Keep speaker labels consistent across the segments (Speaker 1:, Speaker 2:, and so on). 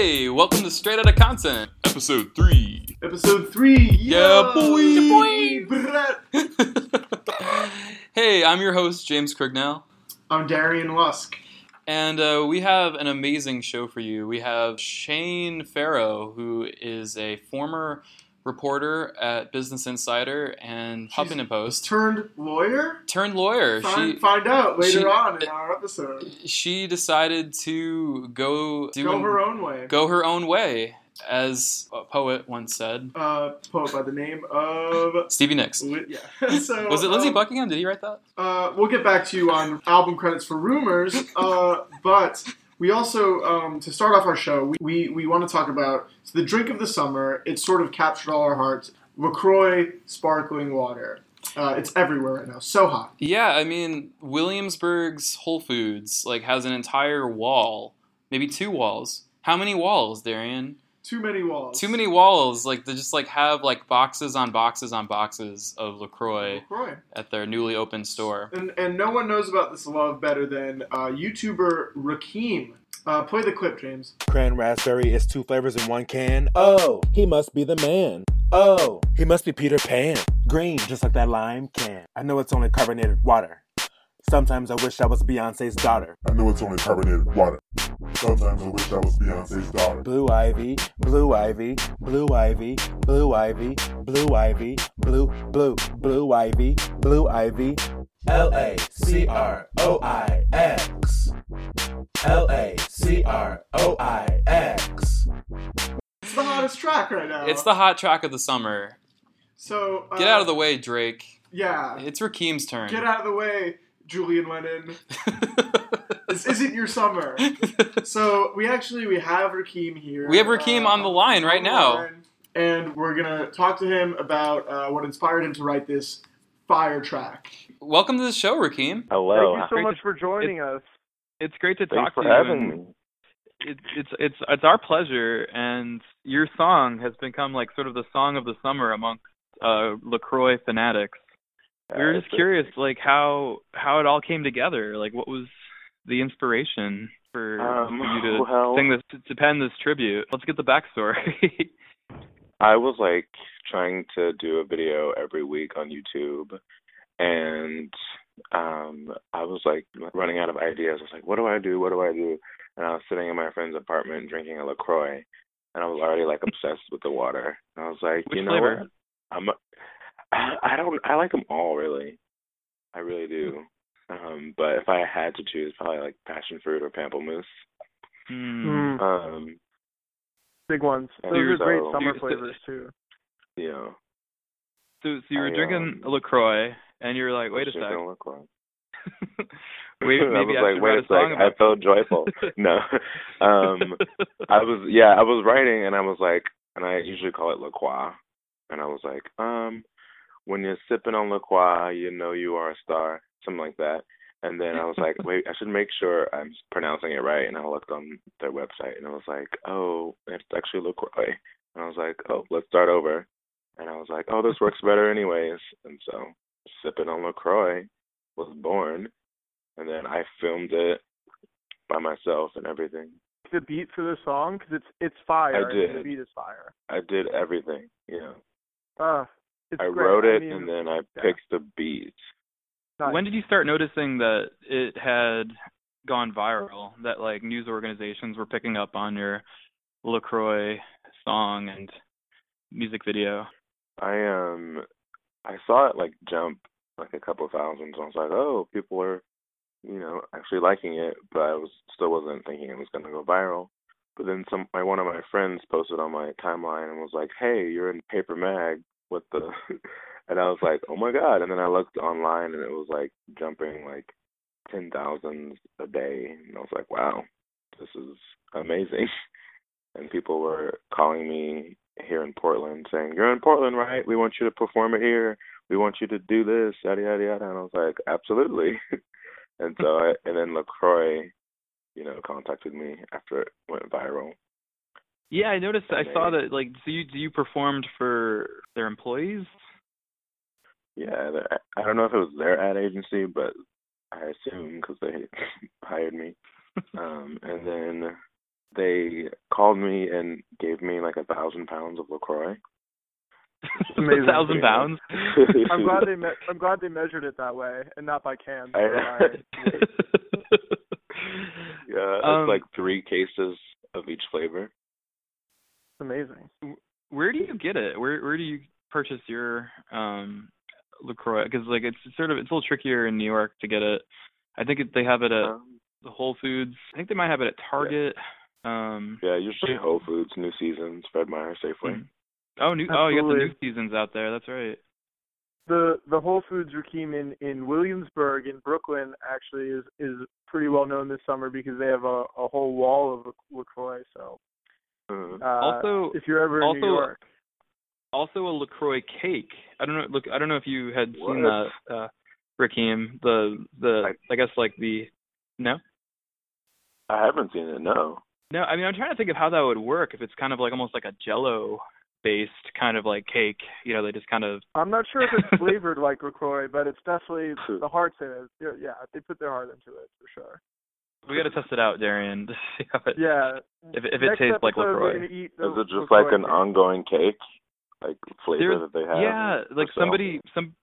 Speaker 1: Hey, welcome to Straight Outta Content, episode three.
Speaker 2: Episode three.
Speaker 1: Yeah, boy.
Speaker 2: Yeah, Brett.
Speaker 1: hey, I'm your host James Krignell,
Speaker 2: I'm Darian Lusk.
Speaker 1: and uh, we have an amazing show for you. We have Shane Ferro, who is a former reporter at Business Insider and Huffington Post,
Speaker 2: Turned lawyer.
Speaker 1: turned lawyer.
Speaker 2: Find,
Speaker 1: She
Speaker 2: find out later
Speaker 1: she-
Speaker 2: on in our episode.
Speaker 1: she decided to go do
Speaker 2: Go
Speaker 1: an-
Speaker 2: her own way.
Speaker 1: go her own way, as a poet once said.
Speaker 2: Uh, poet by the name of.
Speaker 1: Stevie Nicks.
Speaker 2: Yeah. so
Speaker 1: Was it Lindsey
Speaker 2: um,
Speaker 1: Buckingham? Did he write that?
Speaker 2: Uh, we'll get back to you on album credits for rumors, uh, but we also, um, to start off our show, we, we, we want to talk about the drink of the summer. It sort of captured all our hearts. LaCroix sparkling water. Uh, it's everywhere right now. So hot.
Speaker 1: Yeah, I mean Williamsburg's Whole Foods like has an entire wall, maybe two walls. How many walls, Darian?
Speaker 2: Too many walls.
Speaker 1: Too many walls. Like they just like have like boxes on boxes on boxes of Lacroix
Speaker 2: LaCroix.
Speaker 1: at their newly opened store.
Speaker 2: And, and no one knows about this love better than uh, YouTuber Rakeem. Uh, play the clip, James.
Speaker 3: Cran raspberry is two flavors in one can. Oh, he must be the man. Oh, he must be Peter Pan. Green, just like that lime can. I know it's only carbonated water. Sometimes I wish I was Beyonce's daughter.
Speaker 4: I know it's only carbonated water. Sometimes I wish I was Beyonce's daughter.
Speaker 3: Blue ivy, blue ivy, blue ivy, blue ivy, blue ivy, blue, blue, blue ivy, blue ivy. L A C R O I X. L A C R O I X.
Speaker 2: It's the hottest track right now.
Speaker 1: It's the hot track of the summer.
Speaker 2: so uh,
Speaker 1: Get out of the way, Drake.
Speaker 2: Yeah,
Speaker 1: It's Rakeem's turn.
Speaker 2: get out of the way, Julian Lennon. This isn't your summer. So we actually we have Rakeem here.
Speaker 1: We have Rakeem on the line right
Speaker 2: the
Speaker 1: now.
Speaker 2: line, and we're gonna talk to him about uh, what inspired him to write this fire track.
Speaker 1: Welcome to the show, Rakeem.
Speaker 5: Hello.
Speaker 6: Thank you so much
Speaker 5: to-
Speaker 6: for joining us.
Speaker 5: It's great to
Speaker 4: Thanks
Speaker 5: talk
Speaker 4: for
Speaker 5: to you.
Speaker 4: having me.
Speaker 5: It's it's it's it's our pleasure, and your song has become like sort of the song of the summer amongst uh, Lacroix fanatics. We were
Speaker 4: Uh,
Speaker 5: just curious, like how how it all came together. Like, what was the inspiration for
Speaker 4: Um,
Speaker 5: you to
Speaker 4: well-
Speaker 5: sing this to pen this tribute? Let's get the backstory.
Speaker 4: I was like trying to do a video every week on YouTube, and um, I was like running out of ideas. I was like, "What do I do? What do I do?" And I was sitting in my friend's apartment drinking a Lacroix, and I was already like obsessed with the water. And I was like,
Speaker 5: Which
Speaker 4: "You know
Speaker 5: flavor?
Speaker 4: what? I'm. A, I, I don't. I like them all really. I really do. Um, but if I had to choose, probably like passion fruit or pamplemousse.
Speaker 6: Mm,
Speaker 4: Um,
Speaker 6: big ones. Those are great
Speaker 4: so-
Speaker 6: summer
Speaker 5: Dude,
Speaker 6: flavors too.
Speaker 4: you know,
Speaker 5: So so you were
Speaker 4: I,
Speaker 5: drinking
Speaker 4: um,
Speaker 5: Lacroix, and you're like, wait a
Speaker 4: was drinking
Speaker 5: sec.
Speaker 4: LaCroix.
Speaker 5: Wait,
Speaker 4: I was
Speaker 5: I,
Speaker 4: like,
Speaker 5: should
Speaker 4: wait a
Speaker 5: a song
Speaker 4: sec, I
Speaker 5: about
Speaker 4: felt joyful. no, um, I was yeah, I was writing and I was like, and I usually call it La Croix, and I was like, um, when you're sipping on La Croix, you know you are a star, something like that. And then I was like, wait, I should make sure I'm pronouncing it right. And I looked on their website and I was like, oh, it's actually LaCroix. And I was like, oh, let's start over. And I was like, oh, this works better anyways. And so Sipping on LaCroix was born. And then I filmed it by myself and everything.
Speaker 6: The beat for the song because it's it's fire.
Speaker 4: I
Speaker 6: did. The beat is fire.
Speaker 4: I did everything, yeah.
Speaker 6: Uh, it's
Speaker 4: I
Speaker 6: great.
Speaker 4: wrote it
Speaker 6: mean,
Speaker 4: and then I
Speaker 6: yeah.
Speaker 4: picked the beat.
Speaker 6: nice.
Speaker 5: When did you start noticing that it had gone viral? That like news organizations were picking up on your Lacroix song and music video?
Speaker 4: I um I saw it like jump like a couple thousand. So I was like, oh, people are, you know, actually liking it. But I was still wasn't thinking it was gonna go viral. But then some my one of my friends posted on my timeline and was like, hey, you're in Paper Mag. What the? and I was like, oh my god. And then I looked online and it was like jumping like ten thousands a day. And I was like, wow, this is amazing. And people were calling me here in Portland saying, You're in Portland, right? We want you to perform it here. We want you to do this, yada yada yada and I was like, Absolutely and so I and then LaCroix, you know, contacted me after it went viral.
Speaker 5: Yeah, I noticed. I saw that. Like, so you do you performed for their employees?
Speaker 4: Yeah, the- I don't know if it was their ad agency, but I assume because they hired me. Um, and then they called me and gave me like a thousand pounds of Lacroix.
Speaker 6: amazing.
Speaker 5: a thousand pounds.
Speaker 6: I'm glad they me- I'm glad they measured it that way and not by cans.
Speaker 4: I-
Speaker 6: or by weight.
Speaker 4: Yeah, it's
Speaker 5: Um,
Speaker 4: like three cases of each flavor.
Speaker 6: It's amazing.
Speaker 5: Where do you get it? Where where do you purchase your um Lacroix? Because like it's sort of it's a little trickier in New York to get it. I think it, they have it at
Speaker 4: Um,
Speaker 5: the Whole Foods. I think they might have it at Target. Um.
Speaker 4: yeah, usually Whole Foods, New Seasons, Fred Meyer, Safeway.
Speaker 5: mhm. Oh, new. Oh, you got the new seasons out there. That's right.
Speaker 6: The the Whole Foods Rakeem in in Williamsburg in Brooklyn actually is is pretty well known this summer because they have a a whole wall of Lacroix. So
Speaker 4: Mhm.
Speaker 6: uh,
Speaker 5: Also-
Speaker 6: if you're ever in
Speaker 5: also-
Speaker 6: New York,
Speaker 5: Also a Lacroix cake. I don't know. Look, I don't know if you had seen that, uh, Rakeem. The the
Speaker 4: I-
Speaker 5: I guess like the no.
Speaker 4: I haven't seen it. No.
Speaker 5: No, I mean I'm trying to think of how that would work if it's kind of like almost like a Jello based kind of like cake. You know, they just kind of
Speaker 6: I'm not sure if it's flavored like Lacroix, but it's definitely the heart's in it. Yeah, Yeah, they put their heart into it for sure.
Speaker 5: We got to test it out, Darian, to see how it
Speaker 6: Yeah.
Speaker 5: if it, if it
Speaker 6: Next
Speaker 5: tastes like
Speaker 6: episode, we're
Speaker 5: Lacroix.
Speaker 6: gonna eat the
Speaker 4: Is it just
Speaker 6: LaCroix
Speaker 4: like an
Speaker 6: cake.
Speaker 4: ongoing cake, like flavor
Speaker 5: There's-
Speaker 4: that they have?
Speaker 5: Yeah, like
Speaker 4: sale?
Speaker 5: somebody some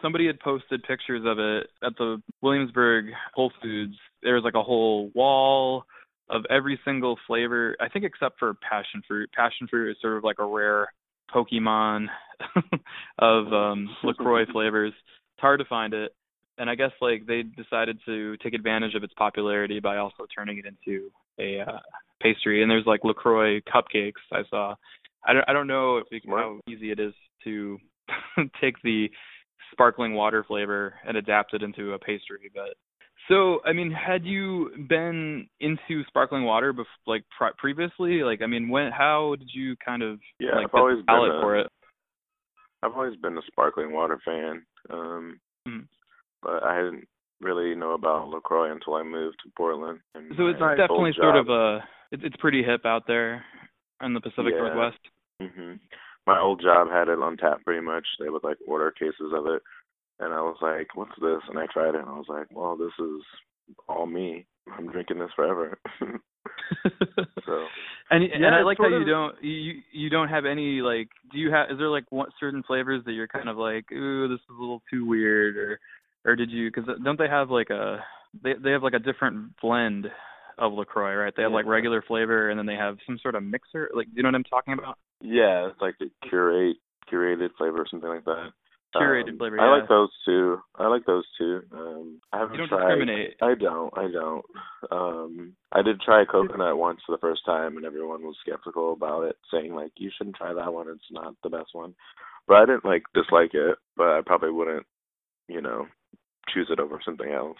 Speaker 5: somebody had posted pictures of it at the Williamsburg Whole Foods. There was like a whole wall of every single flavor, I think except for passion fruit. Passion fruit is sort of like a rare Pokemon of um LaCroix flavors. It's hard to find it. And I guess like they decided to take advantage of its popularity by also turning it into a uh, pastry. And there's like LaCroix cupcakes I saw. I don't I don't know if it, how easy it is to take the sparkling water flavor and adapt it into a pastry, but so I mean, had you been into sparkling water bef- like pr- previously? Like, I mean, when how did you kind of
Speaker 4: Yeah,
Speaker 5: like
Speaker 4: I've always been a-
Speaker 5: for it?
Speaker 4: I've always been a sparkling water fan, um,
Speaker 5: Mm.
Speaker 4: But I didn't really know about Lacroix until I moved to Portland. And
Speaker 5: So it's definitely sort
Speaker 4: job-
Speaker 5: of a it's it's pretty hip out there in the Pacific
Speaker 4: Yeah.
Speaker 5: Northwest.
Speaker 4: hmm My old job had it on tap pretty much. They would like order cases of it, and I was like, "What's this?" And I tried it, and I was like, "Well, this is all me. I'm drinking this forever." so
Speaker 5: and and I like how
Speaker 6: sort
Speaker 5: you
Speaker 6: of-
Speaker 5: don't you you don't have any like do you have is there like one certain flavors that you're kind of like ooh this is a little too weird or or did you because don't they have like a they they have like a different blend of Lacroix right they have like regular flavor and then they have some sort of mixer like do you know what I'm talking about
Speaker 4: yeah, it's like a curate curated flavor or something like that.
Speaker 5: curated
Speaker 4: Um,
Speaker 5: flavor
Speaker 4: I like those too. I like those too. Um, I haven't
Speaker 5: you don't
Speaker 4: tried.
Speaker 5: discriminate
Speaker 4: I don't. I don't. Um, I did try coconut once for the first time, and everyone was skeptical about it, saying like, "You shouldn't try that one. It's not the best one." But I didn't like dislike it, but I probably wouldn't, you know, choose it over something else.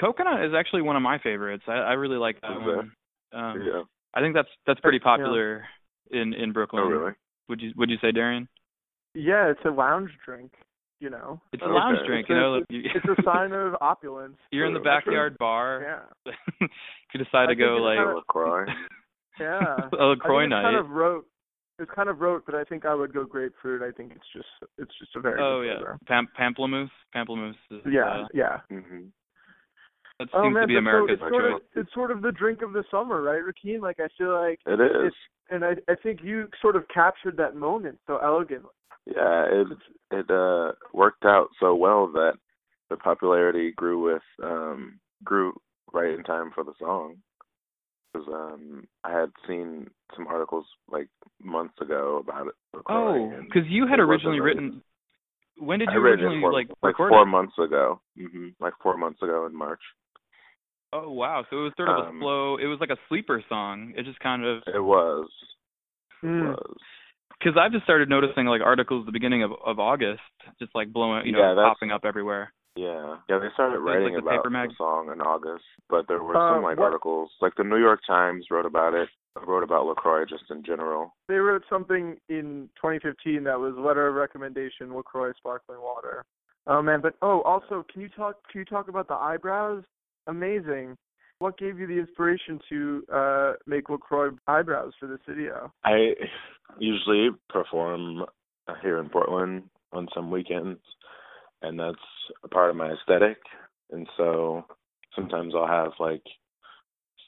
Speaker 5: coconut is actually one of my favorites I I really like that
Speaker 4: Is
Speaker 5: one um
Speaker 4: yeah.
Speaker 5: I think that's that's pretty
Speaker 6: Yeah.
Speaker 5: popular in in Brooklyn
Speaker 4: Oh, really?
Speaker 5: would you would you say Darian
Speaker 6: Yeah, it's a lounge drink. You know,
Speaker 5: it's a
Speaker 4: Okay.
Speaker 5: lounge drink
Speaker 6: It's
Speaker 5: you
Speaker 6: a-
Speaker 5: know like you,
Speaker 6: it's a sign of opulence.
Speaker 5: you're in the
Speaker 4: Sure.
Speaker 5: backyard bar
Speaker 6: Yeah,
Speaker 5: if you decide
Speaker 6: I
Speaker 5: to go like
Speaker 6: kinda-
Speaker 4: LaCroix.
Speaker 6: yeah.
Speaker 5: a LaCroix
Speaker 6: I think
Speaker 5: night.
Speaker 6: it's kind of rote. It's kind of rote, but I think I would go grapefruit. I think it's just it's just a very
Speaker 5: oh
Speaker 6: good
Speaker 5: yeah. Pam- pamplemousse. Pamplemousse. Is,
Speaker 6: Yeah,
Speaker 5: uh,
Speaker 6: yeah.
Speaker 4: hmm
Speaker 5: that
Speaker 6: Oh
Speaker 5: seems
Speaker 6: man,
Speaker 5: to be
Speaker 6: but so
Speaker 5: America's
Speaker 6: it's sort of it's sort of the drink of the summer, right, Rakeem? Like I feel like
Speaker 4: It is.
Speaker 6: it's and I I think you sort of captured that moment so elegantly.
Speaker 4: Yeah, it it uh worked out so well that the popularity grew with um grew right in time for the song. Because um I had seen some articles like months ago about it.
Speaker 5: Oh, because you had originally written. When did you originally
Speaker 4: four,
Speaker 5: like
Speaker 4: like four
Speaker 5: it?
Speaker 4: months ago. hmm Like four months ago in March.
Speaker 5: Oh wow, so it was sort of a
Speaker 4: Um,
Speaker 5: slow. It was like a sleeper song. It just kind of
Speaker 4: It was. It
Speaker 6: Mm.
Speaker 4: was.
Speaker 5: because I've just started noticing like articles at the beginning of of August, just like blowing, you know,
Speaker 4: Yeah,
Speaker 5: popping up everywhere.
Speaker 4: Yeah, yeah. They started
Speaker 5: It's like
Speaker 4: writing
Speaker 5: the
Speaker 4: about the song in August, but there were
Speaker 6: Uh,
Speaker 4: some like
Speaker 6: what-
Speaker 4: articles, like the New York Times wrote about it, wrote about Lacroix just in general.
Speaker 6: They wrote something in 2015 that was letter of recommendation LaCroix sparkling water. Oh man, but oh, also, can you talk? Can you talk about the eyebrows? Amazing. What gave you the inspiration to uh make LaCroix eyebrows for this video?
Speaker 4: I usually perform here in Portland on some weekends, and that's a part of my aesthetic. And so sometimes I'll have like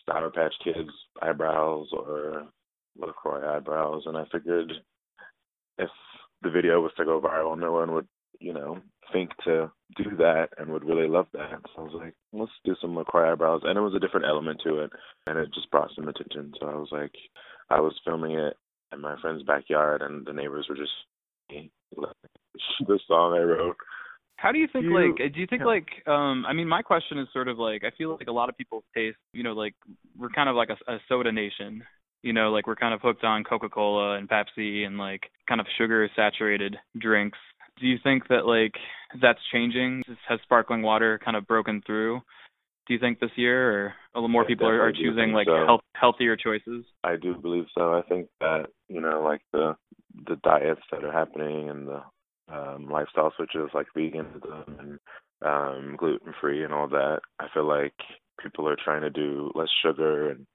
Speaker 4: Sour Patch Kids eyebrows or LaCroix eyebrows, and I figured if the video was to go viral, no one would, you know, think to do that and would really love that. So I was like, let's do some LaCroix eyebrows, and it was a different element to it, and it just brought some attention. So I was like, I was filming it in my friend's backyard, and the neighbors were just the song I wrote.
Speaker 5: How do you think
Speaker 6: Do you-
Speaker 5: like do you think
Speaker 6: yeah.
Speaker 5: like um I mean my question is sort of like I feel like a lot of people's taste, you know, like we're kind of like a, a soda nation. You know, like we're kind of hooked on Coca-Cola and Pepsi and like kind of sugar saturated drinks. Do you think that like that's changing? Has sparkling water kind of broken through? Do you think this year or a little more
Speaker 4: I
Speaker 5: people are, are choosing like
Speaker 4: so.
Speaker 5: health, healthier choices?
Speaker 4: I do believe so. I think that you know, like the the diets that are happening and the um, lifestyle switches, like veganism and um, gluten free and all that. I feel like people are trying to do less sugar and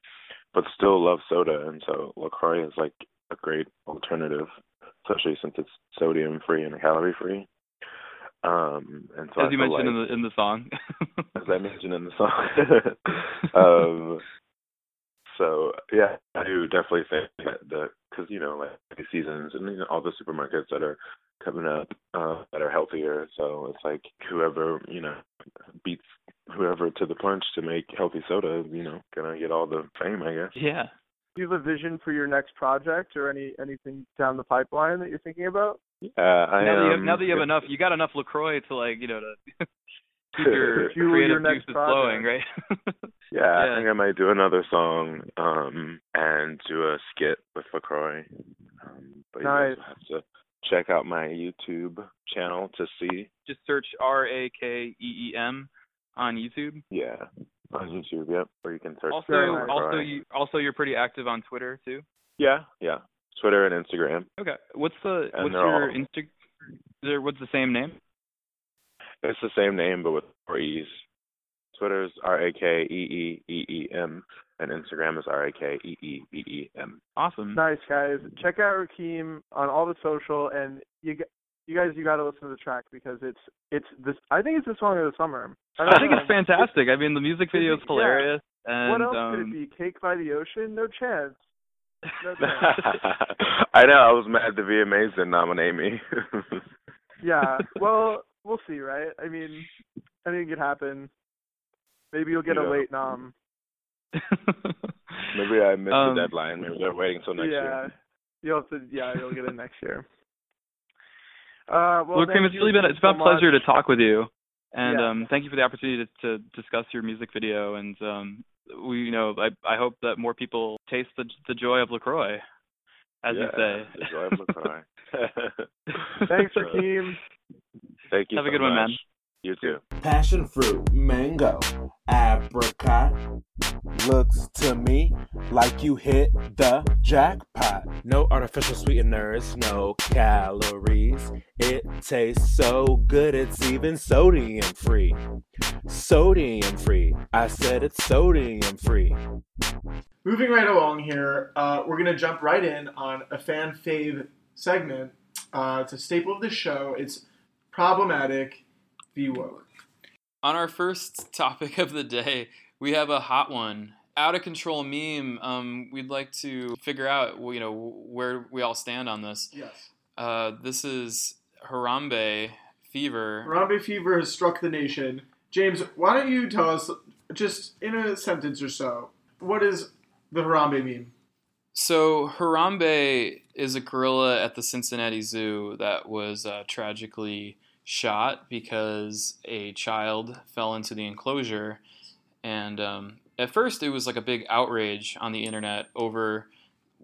Speaker 4: but still love soda, and so Lacroix is like a great alternative, especially since it's sodium free and calorie free. Um, and so
Speaker 5: As
Speaker 4: I
Speaker 5: you mentioned
Speaker 4: like,
Speaker 5: in the in the song.
Speaker 4: as I mentioned in the song. um, so yeah, I do definitely think that the because you know like the seasons and you know, all the supermarkets that are coming up uh, that are healthier. So it's like whoever you know beats whoever to the punch to make healthy soda, you know, gonna get all the fame, I guess.
Speaker 5: yeah.
Speaker 6: Do you have a vision for your next project or any anything down the pipeline that you're thinking about?
Speaker 4: Uh, I
Speaker 5: now, that you have,
Speaker 4: am.
Speaker 5: now that you have enough, you got enough Lacroix to like, you know, to keep your creative
Speaker 6: your next
Speaker 5: juices
Speaker 6: project.
Speaker 5: flowing, right?
Speaker 4: Yeah,
Speaker 5: Yeah.
Speaker 4: I think I might do another song um and do a skit with LaCroix. Um, but you
Speaker 6: Nice.
Speaker 4: also have to check out my YouTube channel to see.
Speaker 5: Just search R A K E E M on YouTube.
Speaker 4: Yeah, on YouTube. Yep, or you can search.
Speaker 5: Also, also you also you're pretty active on Twitter too.
Speaker 4: Yeah, yeah. Twitter and Instagram.
Speaker 5: Okay, what's the
Speaker 4: And
Speaker 5: what's your
Speaker 4: all-
Speaker 5: Insta? There, what's the same name?
Speaker 4: It's the same name but with four E's. Twitter's R A K E E E E M, and Instagram is R A K E E E E M.
Speaker 5: Awesome.
Speaker 6: Nice guys. Check out Rakeem on all the social and you you guys you got to listen to the track because it's it's this I think it's the song of the summer. don't
Speaker 5: I think
Speaker 6: know.
Speaker 5: it's fantastic. I mean, the music video is
Speaker 6: Yeah.
Speaker 5: hilarious, and
Speaker 6: What else
Speaker 5: um,
Speaker 6: could it be? Cake by the ocean? No chance. No chance.
Speaker 4: I know. I was mad the VMAs didn't nominate me.
Speaker 6: yeah. Well, we'll see, right? I mean, anything could happen. Maybe you'll get
Speaker 4: Yeah.
Speaker 6: a late nom.
Speaker 4: Maybe I missed
Speaker 5: Um,
Speaker 4: the deadline. Maybe they're waiting until next
Speaker 6: yeah.
Speaker 4: year.
Speaker 6: You'll have to. Yeah, you'll get it next year. Uh, well,
Speaker 5: Well, Cream,
Speaker 6: thank
Speaker 5: it's really been it's
Speaker 6: so
Speaker 5: been a pleasure
Speaker 6: much.
Speaker 5: to talk with you, and
Speaker 6: Yeah.
Speaker 5: um, thank you for the opportunity to, to discuss your music video. And um, we, you know, I I hope that more people taste the the joy of Lacroix, as
Speaker 4: yeah,
Speaker 5: you say.
Speaker 4: the joy of LaCroix.
Speaker 6: Thanks, Rakeem.
Speaker 4: Thank you
Speaker 5: Have a
Speaker 4: so
Speaker 5: good one, man.
Speaker 4: You too.
Speaker 3: Passion fruit, mango, apricot. Looks to me like you hit the jackpot. No artificial sweeteners, no calories. It tastes so good, it's even sodium free. Sodium free. I said it's sodium free.
Speaker 2: Moving right along here, uh, we're going to jump right in on a fan fave segment. Uh, it's a staple of the show. It's problematic v woke.
Speaker 1: On our first topic of the day, we have a hot one. Out of control meme. Um, we'd like to figure out, you know, where we all stand on this.
Speaker 2: Yes.
Speaker 1: Uh, this is Harambe fever.
Speaker 2: Harambe fever has struck the nation. James, why don't you tell us, just in a sentence or so, what is the Harambe meme?
Speaker 1: So Harambe is a gorilla at the Cincinnati Zoo that was uh, tragically shot because a child fell into the enclosure, and um, at first it was like a big outrage on the internet over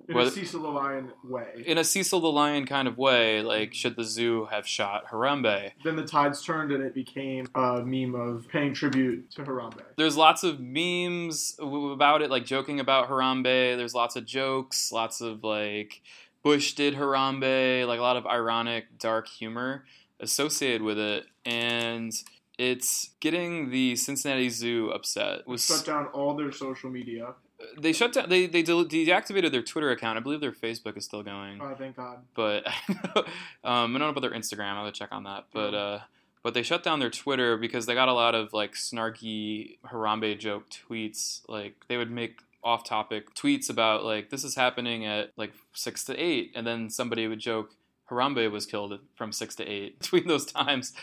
Speaker 2: In
Speaker 1: whether-
Speaker 2: a Cecil the Lion way.
Speaker 1: in a Cecil the Lion kind of way, like should the zoo have shot Harambe?
Speaker 2: then the tides turned and it became a meme of paying tribute to Harambe.
Speaker 1: There's lots of memes about it, like joking about Harambe. There's lots of jokes, lots of like Bush did Harambe, like a lot of ironic, dark humor associated with it, and it's getting the Cincinnati Zoo upset. Was
Speaker 2: Shut down all their social media.
Speaker 1: they shut down? They they del- deactivated their Twitter account. I believe their Facebook is still going
Speaker 2: Oh, thank God.
Speaker 1: but um, I don't know about their Instagram. I'll check on that. But uh, but they shut down their Twitter because they got a lot of like snarky Harambe joke tweets. Like they would make off-topic tweets about like this is happening at like six to eight, and then somebody would joke Harambe was killed from six to eight between those times.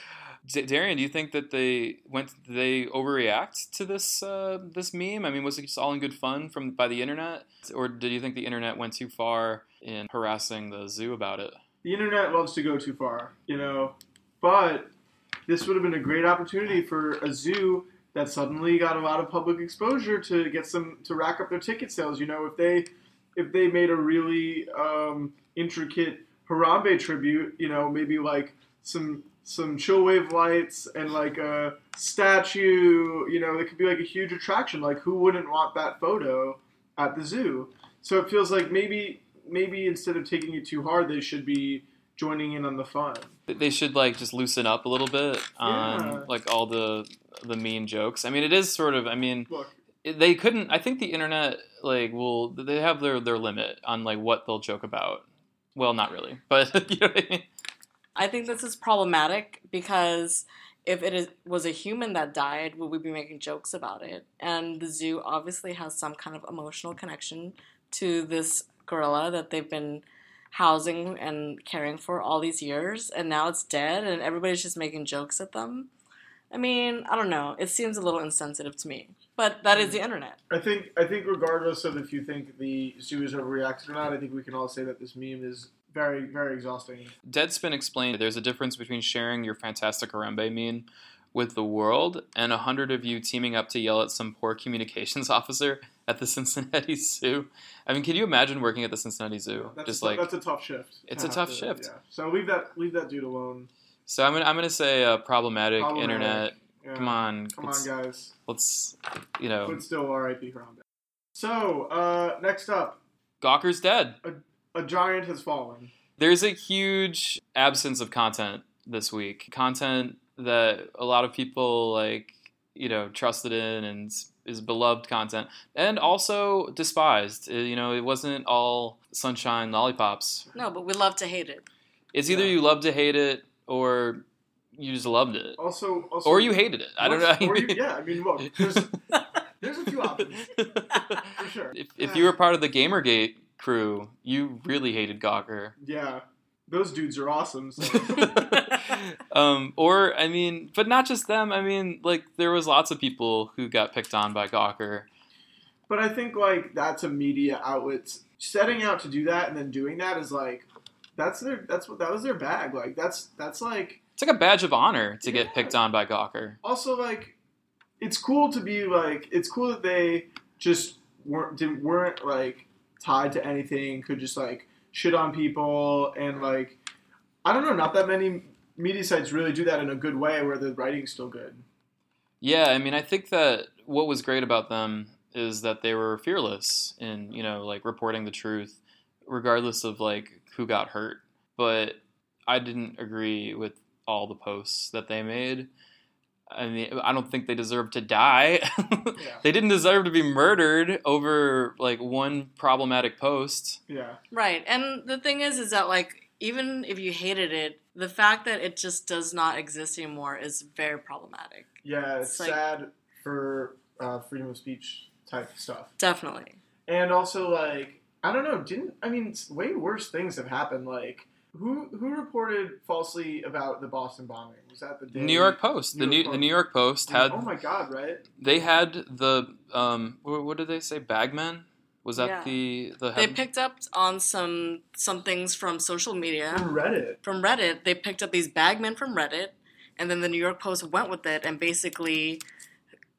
Speaker 1: D- Darian, do you think that they went they overreact to this uh, this meme? I mean, was it just all in good fun from by the internet, or did you think the internet went too far in harassing the zoo about it?
Speaker 2: The internet loves to go too far, you know, but this would have been a great opportunity for a zoo that suddenly got a lot of public exposure to get some to rack up their ticket sales. You know, if they if they made a really um, intricate Harambe tribute, you know, maybe like some some chill wave lights and like a statue, you know, it could be like a huge attraction. Like who wouldn't want that photo at the zoo? So it feels like maybe maybe instead of taking it too hard, they should be joining in on the fun.
Speaker 1: They should like just loosen up a little bit on
Speaker 2: Yeah.
Speaker 1: like all the the mean jokes. I mean, it is sort of. I mean,
Speaker 2: Look,
Speaker 1: they couldn't. I think the internet like will they have their their limit on like what they'll joke about. Well, not really, but you know what I mean.
Speaker 7: I think this is problematic because if it is, was a human that died, would we be making jokes about it? And the zoo obviously has some kind of emotional connection to this gorilla that they've been housing and caring for all these years, and now it's dead, and everybody's just making jokes at them. I mean, I don't know. It seems a little insensitive to me, but that is the internet.
Speaker 2: I think I think regardless of if you think the zoo is overreacted or not, I think we can all say that this meme is very very exhausting.
Speaker 1: Deadspin explained there's a difference between sharing your fantastic Harambe meme with the world and a hundred of you teaming up to yell at some poor communications officer at the Cincinnati Zoo. I mean, can you imagine working at the Cincinnati Zoo?
Speaker 2: That's
Speaker 1: Just
Speaker 2: a,
Speaker 1: like
Speaker 2: that's a tough shift.
Speaker 1: It's a tough
Speaker 2: to-
Speaker 1: shift.
Speaker 2: Yeah. So leave that leave that dude alone.
Speaker 1: so, I'm gonna I'm gonna say uh, problematic,
Speaker 2: Problematic.
Speaker 1: internet.
Speaker 2: Yeah.
Speaker 1: Come on,
Speaker 2: Come
Speaker 1: let's,
Speaker 2: on, guys.
Speaker 1: let's you know,
Speaker 2: But still, R.I.P. Harambe. So uh, next up,
Speaker 1: Gawker's dead.
Speaker 2: a giant has fallen.
Speaker 1: There's a huge absence of content this week. Content that a lot of people like, you know, trusted in and is beloved content, and also despised. Uh, You know, it wasn't all sunshine lollipops.
Speaker 7: No, but we love to hate it.
Speaker 1: It's either
Speaker 2: Yeah.
Speaker 1: you love to hate it or you just loved it,
Speaker 2: Also, also
Speaker 1: or you hated it. I don't know.
Speaker 2: Or you, yeah, I mean, look, there's, there's a few options for sure.
Speaker 1: if, if you were part of the GamerGate crew, you really hated Gawker.
Speaker 2: Yeah, those dudes are awesome. So.
Speaker 1: um, or I mean, but not just them. I mean, like there was lots of people who got picked on by Gawker.
Speaker 2: But I think like that's a media outlet setting out to do that and then doing that is like that's their that's what that was their bag. Like that's that's like
Speaker 1: It's like a badge of honor to
Speaker 2: Yeah.
Speaker 1: get picked on by Gawker.
Speaker 2: also like it's cool to be like it's cool that they just weren't didn't, weren't like tied to anything could just like shit on people and like I don't know not that many media sites really do that in a good way where the writing's still good.
Speaker 1: Yeah, I mean, I think that what was great about them is that they were fearless in you know like reporting the truth, regardless of like who got hurt. But I didn't agree with all the posts that they made. I mean, I don't think they deserve to die.
Speaker 2: Yeah.
Speaker 1: they didn't deserve to be murdered over like one problematic post.
Speaker 2: Yeah.
Speaker 7: Right. And the thing is, is that like even if you hated it, the fact that it just does not exist anymore is very problematic.
Speaker 2: Yeah, it's
Speaker 7: It's like-
Speaker 2: sad for uh, freedom of speech type stuff.
Speaker 7: Definitely.
Speaker 2: And also, like, I don't know, didn't I mean, way worse things have happened. Like, who who reported falsely about the Boston bombing? Was that the
Speaker 1: The
Speaker 2: Daily-
Speaker 1: New York Post. The
Speaker 2: New
Speaker 1: New
Speaker 2: York
Speaker 1: the New York Post had
Speaker 2: oh my god, right?
Speaker 1: they had the um what, what did they say bagmen? Was that
Speaker 7: Yeah.
Speaker 1: the the
Speaker 7: They picked up on some some things from social media,
Speaker 2: From Reddit.
Speaker 7: from Reddit. They picked up these bagmen from Reddit, and then the New York Post went with it and basically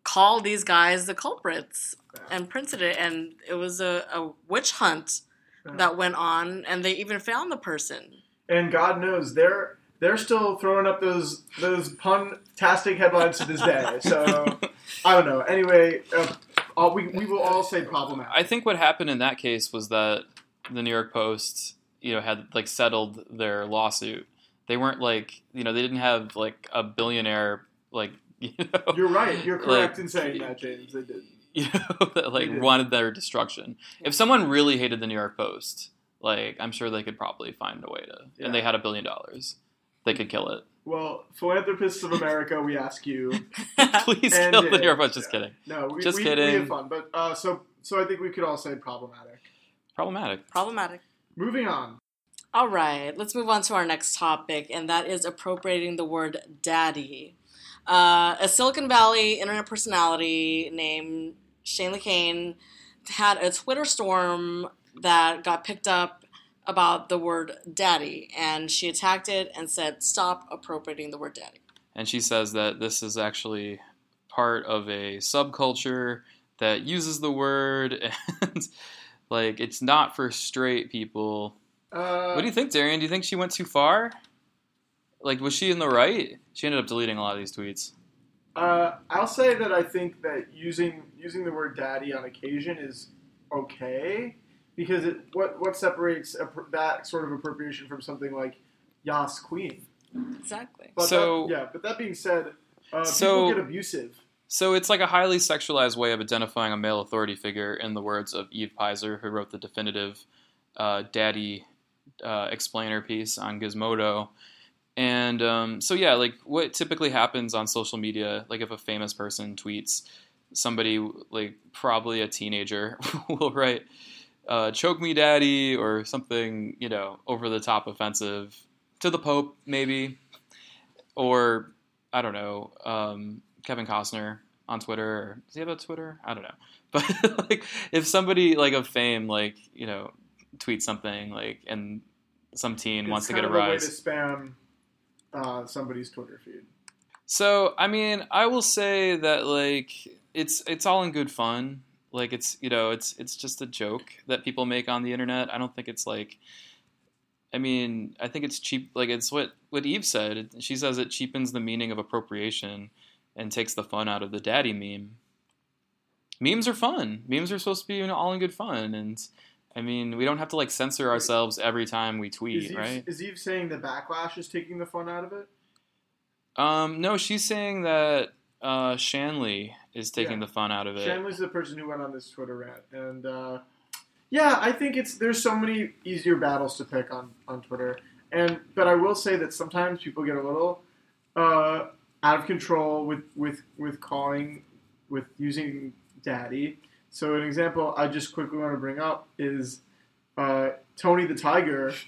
Speaker 7: called these guys the culprits and printed it. And it was a, a witch hunt
Speaker 2: Yeah.
Speaker 7: that went on, and they even found the person.
Speaker 2: And God knows they're they're still throwing up those those pun-tastic headlines to this day. So I don't know. Anyway, uh, all, we we will all say problematic.
Speaker 1: I think what happened in that case was that the New York Post, you know, had like settled their lawsuit. They weren't like, you know, they didn't have like a billionaire like, you know,
Speaker 2: You're right. You're correct
Speaker 1: Like-
Speaker 2: in saying that, James. They did.
Speaker 1: you know, that like wanted their destruction. If someone really hated the New York Post, like I'm sure they could probably find a way to, and they had a billion dollars, they could kill it.
Speaker 2: Well, philanthropists of America, we ask you.
Speaker 1: Please kill the
Speaker 2: it-
Speaker 1: New York Just
Speaker 2: yeah.
Speaker 1: kidding.
Speaker 2: No, we,
Speaker 1: Just
Speaker 2: we,
Speaker 1: kidding.
Speaker 2: We have fun, but uh, so so I think we could all say problematic.
Speaker 1: Problematic.
Speaker 7: Problematic.
Speaker 2: Moving on.
Speaker 7: All right, let's move on to our next topic, and that is appropriating the word daddy. Uh, a Silicon Valley internet personality named Shanley Kane had a Twitter storm that got picked up about the word daddy, and she attacked it and said, Stop appropriating the word daddy.
Speaker 1: And she says that this is actually part of a subculture that uses the word and like it's not for straight people.
Speaker 2: Uh,
Speaker 1: What do you think, Darian? Do you think she went too far? Like, was she in the right? She ended up deleting a lot of these tweets.
Speaker 2: Uh, I'll say that I think that using using the word "daddy" on occasion is okay because it what what separates appro- that sort of appropriation from something like "Yas Queen."
Speaker 7: Exactly.
Speaker 2: But
Speaker 1: So-
Speaker 2: that, yeah, but that being said, uh,
Speaker 1: So-
Speaker 2: people get abusive.
Speaker 1: So it's like a highly sexualized way of identifying a male authority figure, in the words of Eve Peyser, who wrote the definitive uh, daddy uh, explainer piece on Gizmodo. And um, so, yeah, like what typically happens on social media, like if a famous person tweets, somebody, like probably a teenager, will write, uh, choke me daddy, or something, you know, over the top offensive to the Pope, maybe. Or, I don't know, um, Kevin Costner on Twitter. Or, does he have a Twitter? I don't know. But like, if somebody like of fame, like you know, tweets something like, and some teen
Speaker 2: It's
Speaker 1: wants to get a
Speaker 2: of way to spam uh, somebody's Twitter feed.
Speaker 1: So I mean, I will say that like it's it's all in good fun. Like it's you know it's it's just a joke that people make on the internet. I don't think it's like. I mean, I think it's cheap. Like it's what what Eve said. She says it cheapens the meaning of appropriation and takes the fun out of the daddy meme. Memes are fun. Memes are supposed to be you know, all in good fun, and I mean, we don't have to like censor ourselves every time we
Speaker 2: Is
Speaker 1: tweet,
Speaker 2: Eve,
Speaker 1: right?
Speaker 2: is Eve saying the backlash is taking the fun out of it?
Speaker 1: Um, no, she's saying that uh, Shanley is taking
Speaker 2: Yeah.
Speaker 1: the fun out of it.
Speaker 2: Shanley's the person who went on this Twitter rant, and uh, yeah, I think it's there's so many easier battles to pick on on Twitter, and but I will say that sometimes people get a little uh, out of control with with with calling with using daddy. So an example I just quickly want to bring up is uh, Tony the Tiger.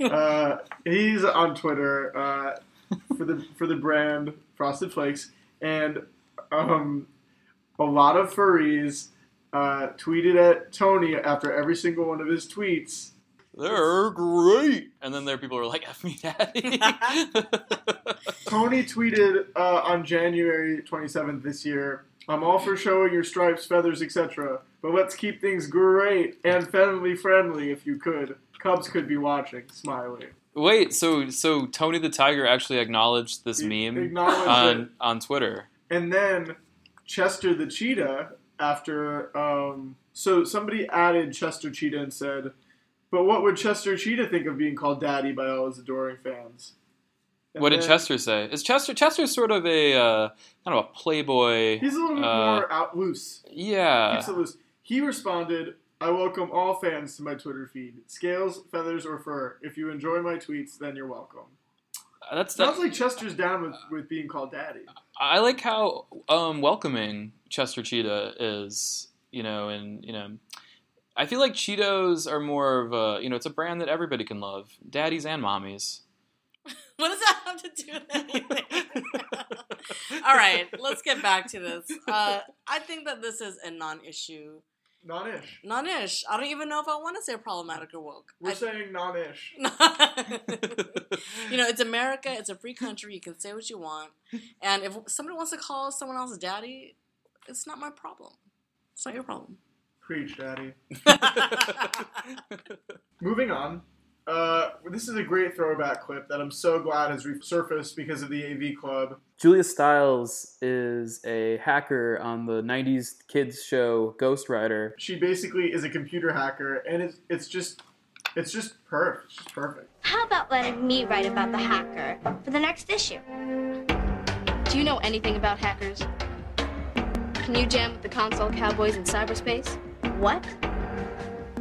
Speaker 2: Uh, he's on Twitter uh, for the for the brand Frosted Flakes, and um, a lot of furries uh, tweeted at Tony after every single one of his tweets.
Speaker 1: They're great, and then there are people who are like, "F me, daddy."
Speaker 2: Tony tweeted uh, on January 27th this year, I'm all for showing your stripes, feathers, etc., but let's keep things great and family friendly if you could. Cubs could be watching. Smiley.
Speaker 1: Wait, so so Tony the Tiger actually acknowledged this
Speaker 2: He
Speaker 1: meme
Speaker 2: acknowledged
Speaker 1: on
Speaker 2: it.
Speaker 1: on Twitter.
Speaker 2: And then Chester the Cheetah, after. Um, so somebody added Chester Cheetah and said, but what would Chester Cheetah think of being called daddy by all his adoring fans? And
Speaker 1: What did
Speaker 2: then-
Speaker 1: Chester say? Is Chester Chester's sort of a uh, kind of a playboy?
Speaker 2: He's a little bit
Speaker 1: uh,
Speaker 2: more out loose.
Speaker 1: yeah.
Speaker 2: Keeps it loose. He responded, I welcome all fans to my Twitter feed. Scales, feathers, or fur. If you enjoy my tweets, then you're welcome.
Speaker 1: That's
Speaker 2: Sounds
Speaker 1: that's.
Speaker 2: like Chester's down with, with being called daddy.
Speaker 1: I like how um, welcoming Chester Cheetah is. You know, and you know, I feel like Cheetos are more of a you know, it's a brand that everybody can love, daddies and mommies.
Speaker 7: What does that have to do with anything? All right, let's get back to this. Uh, I think that this is a non-issue.
Speaker 2: Non-ish.
Speaker 7: Non-ish. I don't even know if I want to say problematic or woke.
Speaker 2: We're
Speaker 7: I-
Speaker 2: saying non-ish.
Speaker 7: you know, it's America. It's a free country. You can say what you want. And if somebody wants to call someone else daddy, it's not my problem. It's not your problem.
Speaker 2: Preach, daddy. Moving on. Uh, this is a great throwback clip that I'm so glad has resurfaced because of the AV Club.
Speaker 1: Julia Stiles is a hacker on the 90s kids show Ghostwriter.
Speaker 2: She basically is a computer hacker, and it's it's just it's just perfect. It's just perfect.
Speaker 8: How about letting me write about the hacker for the next issue?
Speaker 9: Do you know anything about hackers? Can you jam with the console cowboys in cyberspace?
Speaker 8: What?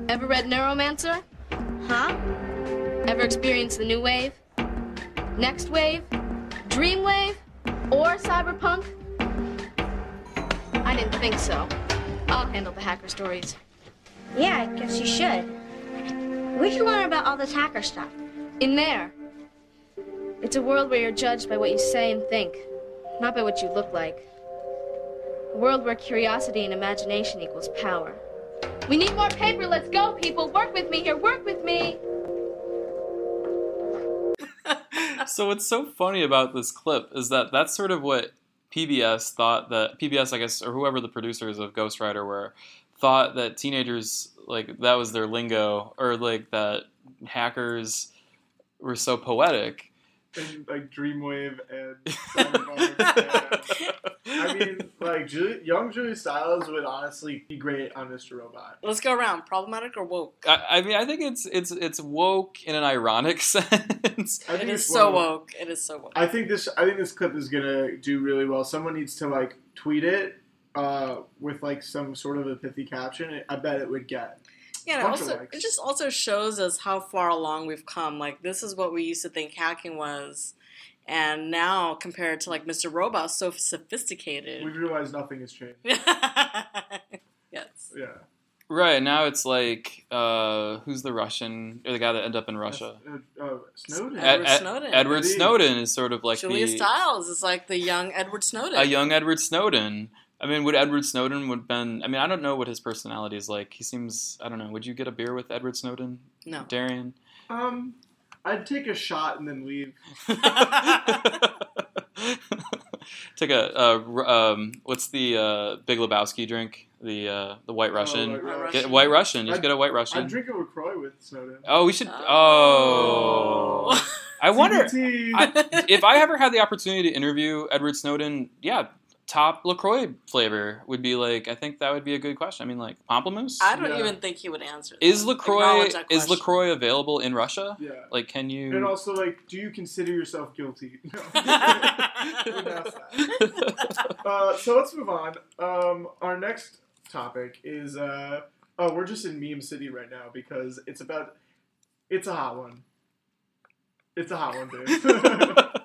Speaker 9: Ever read Neuromancer?
Speaker 8: Huh?
Speaker 9: Ever experienced the new wave? Next wave? Dreamwave or Cyberpunk? I didn't think so. I'll handle the hacker stories.
Speaker 8: Yeah, I guess you should. Where'd you learn about all this hacker stuff?
Speaker 9: In there. It's a world where you're judged by what you say and think, not by what you look like. A world where curiosity and imagination equals power. We need more paper. Let's go, people. Work with me here. Work with me.
Speaker 1: So what's so funny about this clip is that that's sort of what PBS thought that PBS, I guess, or whoever the producers of Ghostwriter were, thought that teenagers like that was their lingo, or like that hackers were so poetic.
Speaker 2: And like Dreamwave and Cyberpunk. and- I mean, like Julie, young Julie Stiles would honestly be great on Mr. Robot.
Speaker 7: Let's go around. Problematic or woke?
Speaker 1: I, I mean, I think it's it's it's woke in an ironic sense.
Speaker 2: I think
Speaker 7: is
Speaker 2: it's
Speaker 7: so woke. It is so woke.
Speaker 2: I think this. I think this clip is gonna do really well. Someone needs to like tweet it uh, with like some sort of a pithy caption. I bet it would get.
Speaker 7: Yeah, and it also it just also shows us how far along we've come. Like this is what we used to think hacking was, and now compared to like Mr. Robot, so sophisticated.
Speaker 2: We realize nothing has changed.
Speaker 7: yes.
Speaker 2: Yeah.
Speaker 1: Right now, it's like uh, who's the Russian or the guy that ended up in Russia?
Speaker 2: Uh, uh, Snowden.
Speaker 7: Edward
Speaker 1: Ed-
Speaker 7: Snowden.
Speaker 1: Edward Snowden is sort of like
Speaker 7: Julia
Speaker 1: the
Speaker 7: Stiles is like the young Edward Snowden.
Speaker 1: a young Edward Snowden. I mean, would Edward Snowden would been? I mean, I don't know what his personality is like. He seems. I don't know. Would you get a beer with Edward Snowden,
Speaker 7: no.
Speaker 1: Darian?
Speaker 2: Um, I'd take a shot and then leave.
Speaker 1: Take a uh, um, what's the uh, Big Lebowski drink? The uh, the White Russian.
Speaker 2: White
Speaker 7: Russian.
Speaker 1: Get White Russian. You just get a White Russian.
Speaker 2: I'd
Speaker 1: Russian.
Speaker 2: drink a Lacroix with Snowden.
Speaker 1: Oh, we should. Oh, I wonder I, if I ever had the opportunity to interview Edward Snowden. Yeah, top Lacroix flavor would be like. I think that would be a good question. I mean, like pamplemousse.
Speaker 7: I don't
Speaker 2: Yeah.
Speaker 7: even think he would answer.
Speaker 1: Is. Lacroix
Speaker 7: Acknowledge that
Speaker 1: is
Speaker 7: question.
Speaker 1: Lacroix available in Russia?
Speaker 2: yeah.
Speaker 1: Like, can you?
Speaker 2: And also, like, do you consider yourself guilty? No. Wouldn't that. uh, so let's move on. Um, our next topic is uh, oh, we're just in meme city right now because it's about it's a hot one. It's a hot one, dude.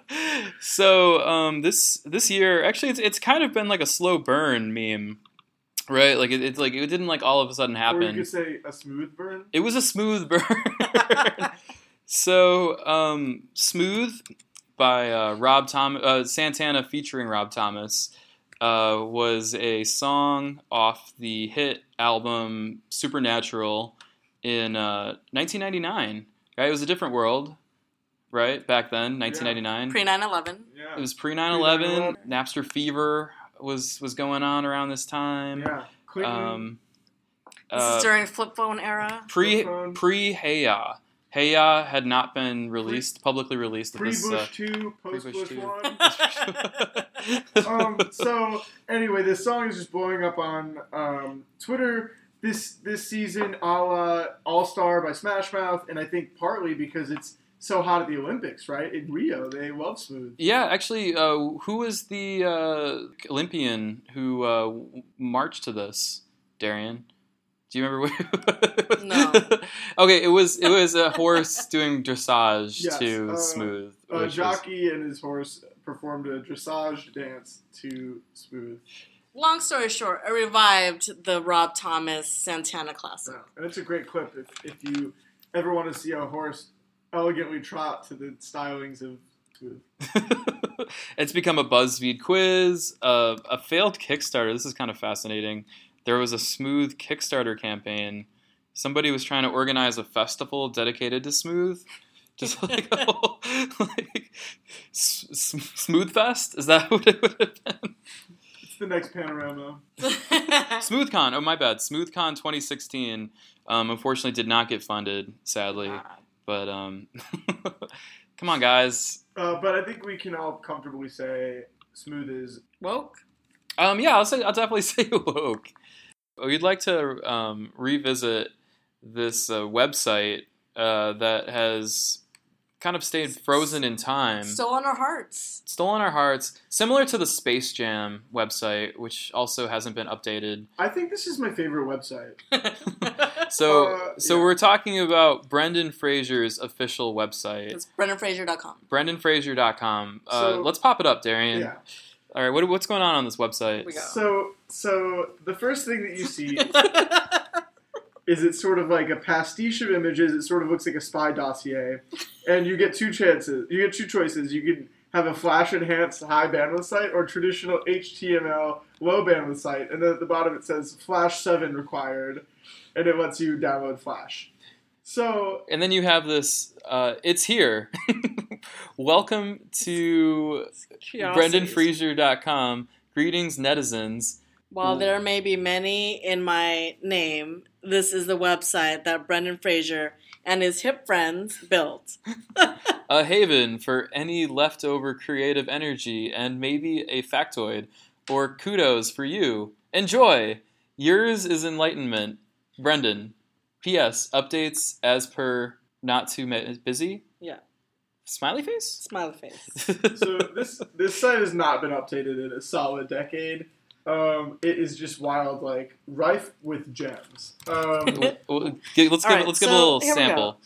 Speaker 1: So um, this this year, actually, it's it's kind of been like a slow burn meme, right? Like it, it's like it didn't like all of a sudden
Speaker 2: or you could say a smooth burn.
Speaker 1: It was a smooth burn. so um, smooth by uh, Rob Tom uh, Santana featuring Rob Thomas uh, was a song off the hit album Supernatural in uh, 1999. Right, it was a different world, right? Back then, 1999.
Speaker 7: Pre 9/11.
Speaker 2: Yeah.
Speaker 1: It was pre 9/11.
Speaker 2: 9/11.
Speaker 1: Napster fever was was going on around this time.
Speaker 2: yeah. Clinton.
Speaker 1: Um,
Speaker 7: This
Speaker 1: uh,
Speaker 7: is during flip phone era.
Speaker 1: pre
Speaker 2: phone.
Speaker 1: pre Hey Ya. Heya had not been released publicly released.
Speaker 2: Pre Bush
Speaker 1: uh,
Speaker 2: two, post
Speaker 1: pre-Bush
Speaker 2: Bush
Speaker 1: two.
Speaker 2: one. um, so anyway, this song is just blowing up on um, Twitter this this season, a la All Star by Smash Mouth, and I think partly because it's so hot at the Olympics, right? In Rio, they love smooth.
Speaker 1: yeah, actually, uh, who was the uh, Olympian who uh, marched to this? Darian, do you remember? What
Speaker 7: No.
Speaker 1: okay, it was it was a horse doing dressage
Speaker 2: Yes,
Speaker 1: to
Speaker 2: uh,
Speaker 1: Smooth.
Speaker 2: A
Speaker 1: which was-
Speaker 2: jockey and his horse performed a dressage dance to Smooth,
Speaker 7: Long story short, it revived the Rob Thomas Santana classic.
Speaker 2: Yeah, and it's a great clip if, if you ever want to see a horse elegantly trot to the stylings of Smooth.
Speaker 1: it's become a BuzzFeed quiz, uh, a failed Kickstarter. This is kind of fascinating. There was a smooth Kickstarter campaign. Somebody was trying to organize a festival dedicated to smooth. Just like a whole, like S- S- Smooth Fest? Is that what it would have been?
Speaker 2: It's the next panorama.
Speaker 1: SmoothCon. Oh my bad. SmoothCon 2016. Um, unfortunately, did not get funded. Sadly, but um, come on, guys.
Speaker 2: Uh, but I think we can all comfortably say Smooth is
Speaker 7: Woke.
Speaker 1: Um, yeah, I'll say I'll definitely say woke. We'd like to um, revisit this uh, website uh, that has kind of stayed frozen in time,
Speaker 7: Still on our hearts.
Speaker 1: stolen our hearts, similar to the Space Jam website, which also hasn't been updated.
Speaker 2: I think this is my favorite website.
Speaker 1: So,
Speaker 2: Uh,
Speaker 1: so
Speaker 2: yeah.
Speaker 1: we're talking about Brendan Fraser's official website,
Speaker 7: It's BrendanFraser.com.
Speaker 1: BrendanFraser.com. Uh,
Speaker 2: So-
Speaker 1: let's pop it up, Darian.
Speaker 2: Yeah.
Speaker 1: All right, what, what's going on on this website?
Speaker 2: So, so the first thing that you see is it's sort of like a pastiche of images. It sort of looks like a spy dossier, and you get two chances. You get two choices. You can have a flash enhanced high bandwidth site or traditional HTML low bandwidth site, and then at the bottom it says Flash Seven required, and it lets you download Flash. So
Speaker 1: And then you have this. Uh, it's here. Welcome to
Speaker 7: Curiosities.
Speaker 1: BrendanFraser.com. Greetings, netizens.
Speaker 7: While there may be many in my name, this is the website that Brendan Fraser and his hip friends built.
Speaker 1: A haven for any leftover creative energy and maybe a factoid or kudos for you. Enjoy! Yours is enlightenment. Brendan. P.S. Updates as per not too ma- busy?
Speaker 7: Yeah.
Speaker 1: Smiley face?
Speaker 7: Smiley face.
Speaker 2: so this this site has not been updated in a solid decade. Um, it is just wild, like rife with gems. Um,
Speaker 1: let's give
Speaker 7: right,
Speaker 1: let's give a little
Speaker 7: here we go.
Speaker 1: sample.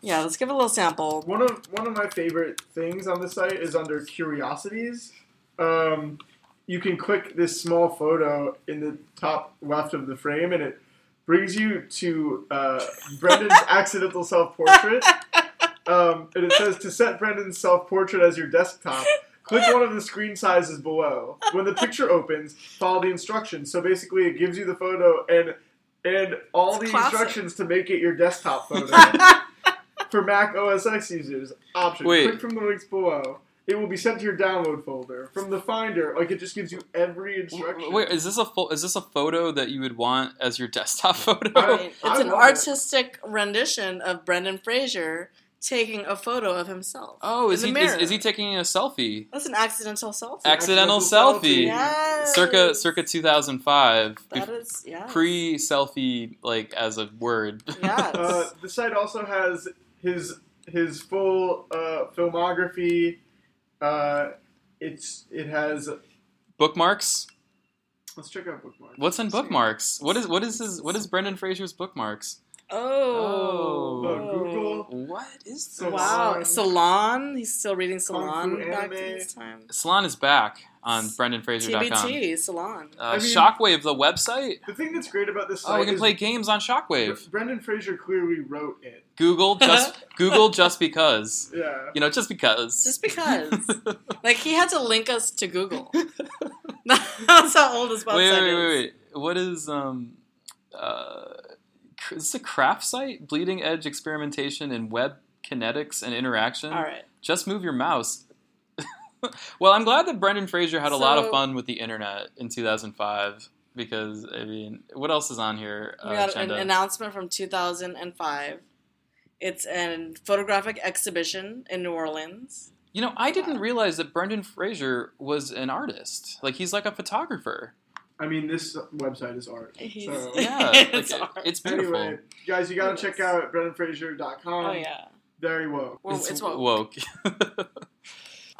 Speaker 7: Yeah, let's give it a little sample.
Speaker 2: one of one of my favorite things on the site is under curiosities. Um, you can click this small photo in the top left of the frame, and it brings you to uh, Brendan's accidental self portrait. Um, and it says to set Brendan's self portrait as your desktop. Click one of the screen sizes below. When the picture opens, follow the instructions. So basically, it gives you the photo and and all
Speaker 7: It's
Speaker 2: the
Speaker 7: classic.
Speaker 2: instructions to make it your desktop photo. For Mac OS X users, option.
Speaker 1: Wait.
Speaker 2: Click from the links below. It will be sent to your download folder. From the Finder, like it just gives you every instruction.
Speaker 1: Wait, is this a fo- is this a photo that you would want as your desktop photo?
Speaker 2: I
Speaker 7: I
Speaker 2: don't- I
Speaker 7: it's an
Speaker 2: love it.
Speaker 7: artistic rendition of Brendan Fraser taking a photo of himself.
Speaker 1: Oh, is he is, is he taking a selfie?
Speaker 7: That's an accidental selfie.
Speaker 1: Accidental
Speaker 2: Accidental
Speaker 1: selfie.
Speaker 2: selfie.
Speaker 7: Yes.
Speaker 1: Circa circa 2005.
Speaker 7: That is yeah.
Speaker 1: Pre selfie like as a word.
Speaker 7: Yes.
Speaker 2: Uh, the site also has his his full uh, filmography. Uh, it's it has.
Speaker 1: bookmarks?
Speaker 2: Let's check out bookmarks.
Speaker 1: What's in bookmarks? What is what is his what is Brendan Fraser's bookmarks?
Speaker 7: Oh.
Speaker 2: Uh, Google.
Speaker 1: What is this?
Speaker 7: Wow.
Speaker 2: Salon.
Speaker 7: Salon. He's still reading Salon back to
Speaker 2: anime.
Speaker 7: this time.
Speaker 1: Salon is back on BrendanFraser.com.
Speaker 7: TBT. Salon.
Speaker 1: Uh,
Speaker 2: I mean-
Speaker 1: Shockwave, the website.
Speaker 2: The thing that's great about this site
Speaker 1: Oh, we can
Speaker 2: is
Speaker 1: play games on Shockwave.
Speaker 2: Brendan Fraser clearly wrote it.
Speaker 1: Google just Google just because.
Speaker 2: Yeah.
Speaker 1: You know, just because.
Speaker 7: Just because. like he had to link us to Google. That's how old his website
Speaker 1: wait, wait,
Speaker 7: is.
Speaker 1: wait, wait. What is um uh cr- is this a craft site? Bleeding edge experimentation in web kinetics and interaction.
Speaker 7: All right.
Speaker 1: Just move your mouse. well, I'm glad that Brendan Fraser had a lot of fun with the internet in 2005 because I mean, what else is on here?
Speaker 7: We
Speaker 1: uh,
Speaker 7: got an announcement from 2005. It's a photographic exhibition in New Orleans.
Speaker 1: You know, I didn't realize that Brendan Fraser was an artist. Like he's like a photographer.
Speaker 2: I mean, this website is art.
Speaker 7: He's-
Speaker 2: So.
Speaker 1: Yeah, like,
Speaker 7: It's
Speaker 1: it-
Speaker 7: art.
Speaker 1: it's beautiful.
Speaker 2: Anyway, guys, you gotta
Speaker 7: Yes.
Speaker 2: check out BrendanFraser.com.
Speaker 7: Oh yeah.
Speaker 2: Very woke.
Speaker 7: Well,
Speaker 1: it's,
Speaker 7: it's woke.
Speaker 1: woke.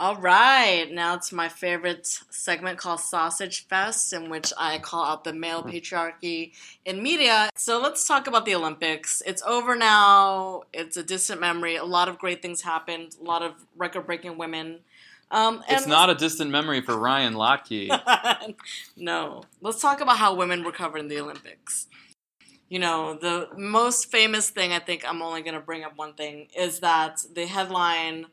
Speaker 7: All right, now it's my favorite segment called Sausage Fest, in which I call out the male patriarchy in media. So let's talk about the Olympics. It's over now. It's a distant memory. A lot of great things happened. A lot of record-breaking women. Um,
Speaker 1: it's not a distant memory for Ryan Lochte.
Speaker 7: no. Let's talk about how women were covered in the Olympics. You know, the most famous thing, I think I'm only going to bring up one thing, is that the headline,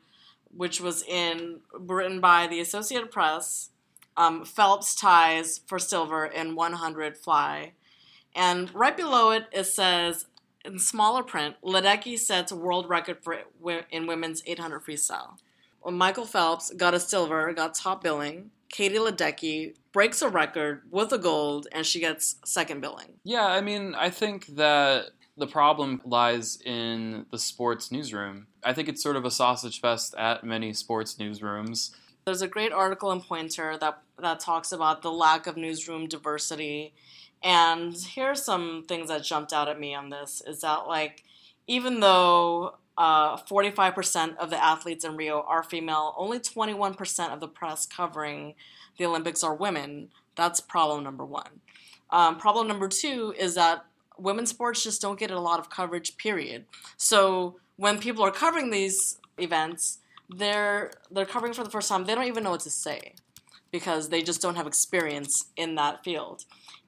Speaker 7: which was in written by the Associated Press, um, Phelps ties for silver in 100 fly. And right below it, it says, in smaller print, Ledecky sets world record for in women's 800 freestyle. Well, Michael Phelps got a silver, got top billing. Katie Ledecky breaks a record with a gold, and she gets second billing.
Speaker 1: Yeah, I mean, I think that the problem lies in the sports newsroom. I think it's sort of a sausage fest at many sports newsrooms.
Speaker 7: There's a great article in Poynter that that talks about the lack of newsroom diversity. And here are some things that jumped out at me on this is that like even though uh, 45% of the athletes in Rio are female, only 21% of the press covering the Olympics are women. That's problem number one. Um, problem number two is that women's sports just don't get a lot of coverage. Period. So when people are covering these events, they're they're covering for the first time. They don't even know what to say because they just don't have experience in that field.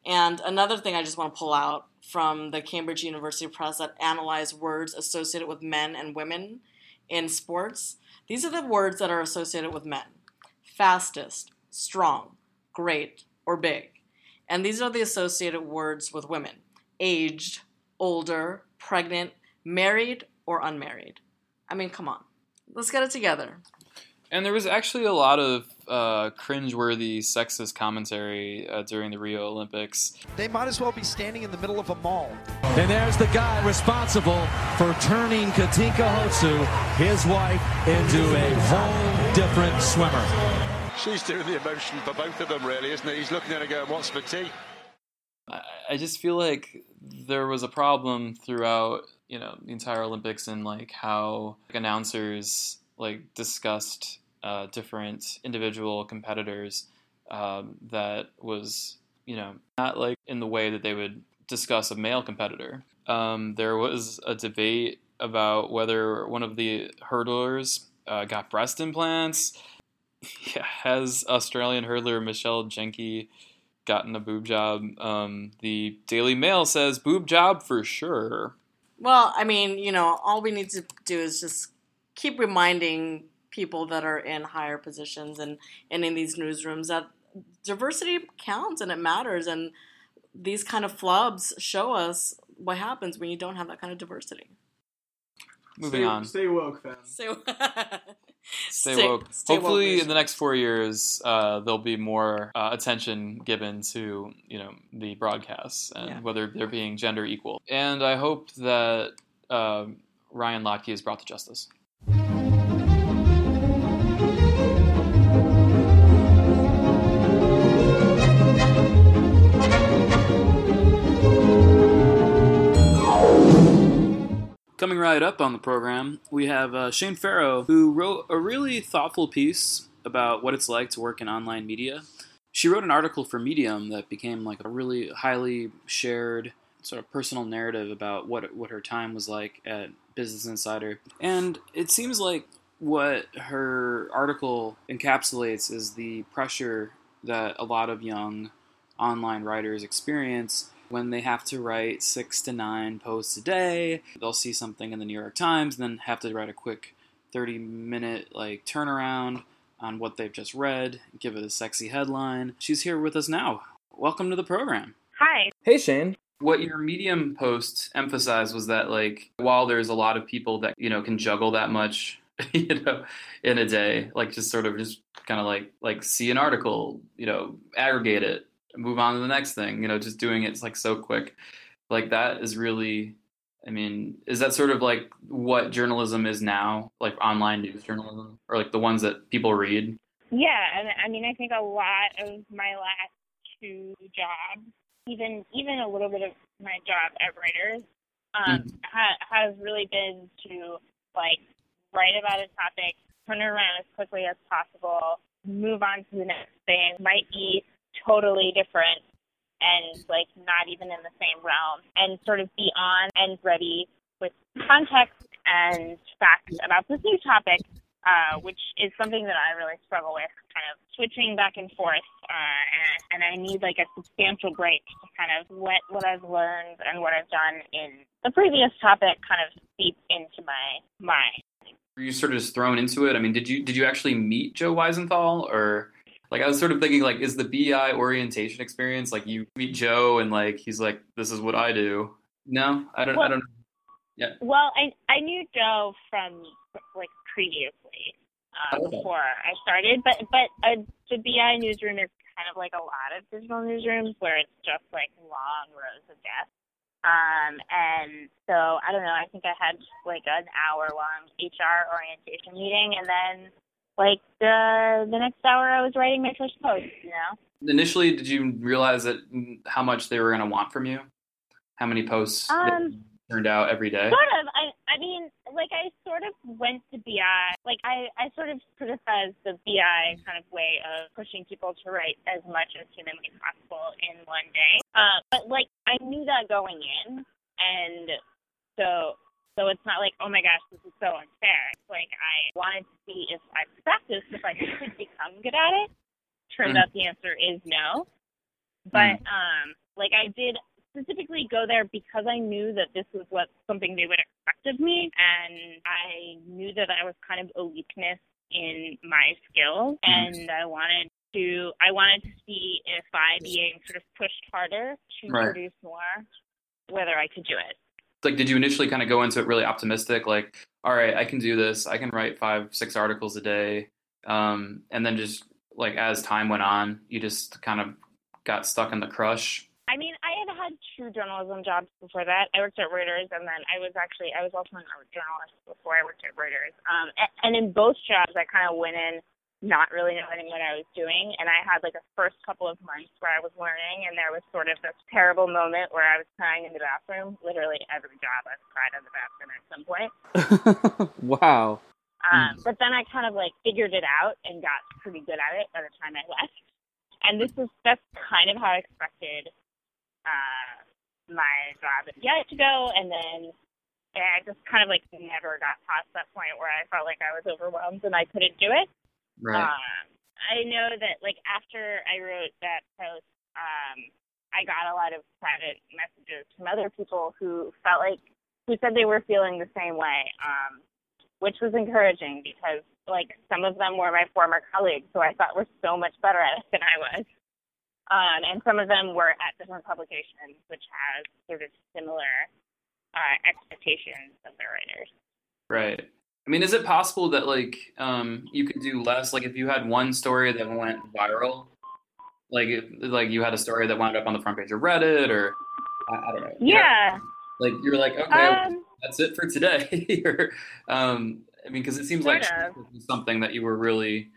Speaker 7: And another thing I just want to pull out from the Cambridge University Press that analyzed words associated with men and women in sports. These are the words that are associated with men fastest, strong, great, or big. And these are the associated words with women aged, older, pregnant, married, or unmarried. I mean, come on. Let's get it together.
Speaker 1: And there was actually a lot of uh, cringeworthy sexist commentary uh, during the Rio Olympics.
Speaker 10: They might as well be standing in the middle of a mall.
Speaker 11: And there's the guy responsible for turning Katinka Hosszu, his wife, into a whole different swimmer.
Speaker 12: She's doing the emotion for both of them, really, isn't it? He's looking at her going, What's for tea?
Speaker 1: I, I just feel like there was a problem throughout, you know, the entire Olympics and like how like, announcers like discussed uh, different individual competitors um, that was you know not like in the way that they would discuss a male competitor. Um, there was a debate about whether one of the hurdlers uh, got breast implants. Yeah, has Australian hurdler Michelle Jenneke gotten a boob job? Um, the Daily Mail says boob job for sure.
Speaker 7: Well, I mean, you know, all we need to do is just keep reminding people that are in higher positions and, and in these newsrooms that diversity counts and it matters. And these kind of flubs show us what happens when you don't have that kind of diversity.
Speaker 1: Moving
Speaker 2: stay,
Speaker 1: on.
Speaker 2: Stay woke, fam.
Speaker 7: Stay,
Speaker 1: Stay,
Speaker 7: Stay-
Speaker 1: woke.
Speaker 7: stay
Speaker 1: Hopefully,
Speaker 7: nation.
Speaker 1: in the next four years, uh, there'll be more uh, attention given to you know the broadcasts and
Speaker 7: Yeah.
Speaker 1: whether they're being gender equal. And I hope that um Ryan Lochte is brought to justice. Coming right up on the program, we have uh, Shane Ferro, who wrote a really thoughtful piece about what it's like to work in online media. She wrote an article for Medium that became like a really highly shared sort of personal narrative about what what her time was like at Business Insider. And it seems like what her article encapsulates is the pressure that a lot of young online writers experience when they have to write six to nine posts a day. They'll see something in the New York Times and then have to write a quick 30 minute like turnaround on what they've just read, give it a sexy headline. She's here with us now. Welcome to the program.
Speaker 13: Hi.
Speaker 1: Hey Shane. What your Medium post emphasized was that like while there's a lot of people that, you know, can juggle that much, you know, in a day, like just sort of just kind of like like see an article, you know, aggregate it, move on to the next thing, you know, just doing it's like so quick. Like that is really I mean, is that sort of like what journalism is now, like online news journalism, or like the ones that people read?
Speaker 13: Yeah, and I mean, I think a lot of my last two jobs, even even a little bit of my job at Reuters, um,
Speaker 1: Mhm.
Speaker 13: ha- has really been to like write about a topic, turn it around as quickly as possible, move on to the next thing. Might be totally different and like not even in the same realm, and sort of be on and ready with context and facts about this new topic uh, which is something that I really struggle with, kind of switching back and forth, uh, and, and I need like a substantial break to kind of let what I've learned and what I've done in the previous topic kind of seep into my mind.
Speaker 1: Were you sort of just thrown into it? I mean, did you did you actually meet Joe Weisenthal, or like I was sort of thinking like, is the BI orientation experience like you meet Joe and like he's like, this is what I do? No, I don't. I don't. Yeah.
Speaker 13: Well, I I knew Joe from like previously uh,
Speaker 1: Okay.
Speaker 13: before I started, but but uh, the BI newsroom is kind of like a lot of digital newsrooms where it's just like long rows of desks. Um, and so I don't know. I think I had like an hour long HR orientation meeting, and then like the the next hour I was writing my first post. You know.
Speaker 1: Initially, did you realize that mm, how much they were going to want from you? How many posts
Speaker 13: Um,
Speaker 1: turned out every day?
Speaker 13: Sort of. I I mean, like I sort of went to BI, like I, I sort of criticized the BI kind of way of pushing people to write as much as humanly possible in one day. Uh, but like I knew that going in, and so so it's not like oh my gosh this is so unfair. It's like I wanted to see if I practiced if I could become good at it. Turns
Speaker 1: Mhm.
Speaker 13: out the answer is no. But um, like I did specifically go there because I knew that this was what something they would expect of me, and I knew that I was kind of a weakness in my skill, and I wanted to I wanted to see if by being sort of pushed harder to
Speaker 1: Right.
Speaker 13: produce more, whether I could do it.
Speaker 1: Like did you initially kind of go into it really optimistic like all right i can do this i can write five six articles a day um, and then just like as time went on you just kind of got stuck in the crush
Speaker 13: I mean, I had had two journalism jobs before that. I worked at Reuters, and then I was actually I was also an art journalist before I worked at Reuters. Um, and, and in both jobs, I kind of went in not really knowing what I was doing, and I had like a first couple of months where I was learning, and there was sort of this terrible moment where I was crying in the bathroom. Literally every job I've cried in the bathroom at some point.
Speaker 14: wow.
Speaker 13: Um, but then I kind of like figured it out and got pretty good at it by the time I left. And this is that's kind of how I expected uh, my job at Yet to go, and then I just kind of like never got past that point where I felt like I was overwhelmed and I couldn't do it.
Speaker 1: Right
Speaker 13: Um, I know that like after I wrote that post, um, I got a lot of private messages from other people who felt like who said they were feeling the same way, um, which was encouraging because like some of them were my former colleagues who I thought were so much better at it than I was. Um, and some of them were at different publications, which has sort of similar uh, expectations of their writers.
Speaker 1: right i mean is it possible that like um, you could do less like if you had one story that went viral like if, like you had a story that wound up on the front page of reddit or i, I don't know
Speaker 13: Yeah.
Speaker 1: like you're like okay
Speaker 13: Um,
Speaker 1: that's it for today or um i mean because it seems like
Speaker 13: of.
Speaker 1: something that you were really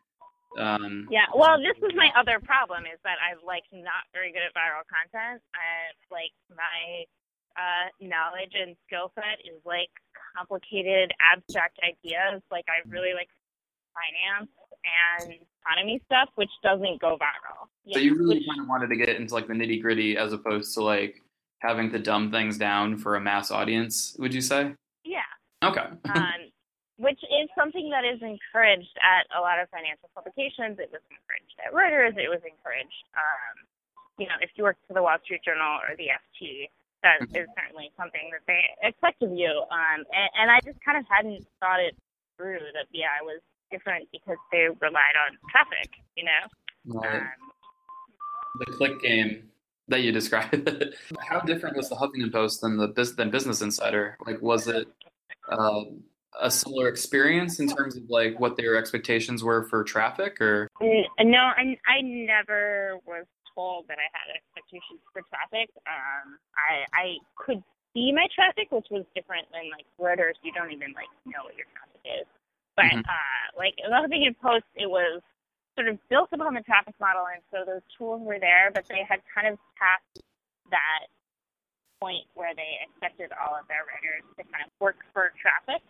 Speaker 1: um
Speaker 13: Yeah, well, this was my other problem is that I'm like not very good at viral content. I like my uh, knowledge and skill set is like complicated, abstract ideas. Like I really like finance and economy stuff, which doesn't go viral.
Speaker 1: so you really kind of wanted to get into like the nitty gritty as opposed to like having to dumb things down for a mass audience would you say
Speaker 13: Yeah.
Speaker 1: okay
Speaker 13: um, which is something that is encouraged at a lot of financial publications. It was encouraged at Reuters. It was encouraged, um, you know, if you work for the Wall Street Journal or the FT, that is certainly something that they expect of you. Um, and, and I just kind of hadn't thought it through that BI was different because they relied on traffic, you know.
Speaker 1: Right. the click game that you described how different was the huffington post than the than business insider like was it uh, a similar experience in terms of like what their expectations were for traffic or
Speaker 13: No, I, I never was told that I had expectations for traffic. Um, I I could see my traffic, which was different than like Reuters. You don't even like know what your traffic is. But
Speaker 1: Mhm.
Speaker 13: uh, like the Huffington Post, it was sort of built upon the traffic model, and so those tools were there, but they had kind of passed that point where they expected all of their writers to kind of work for traffic.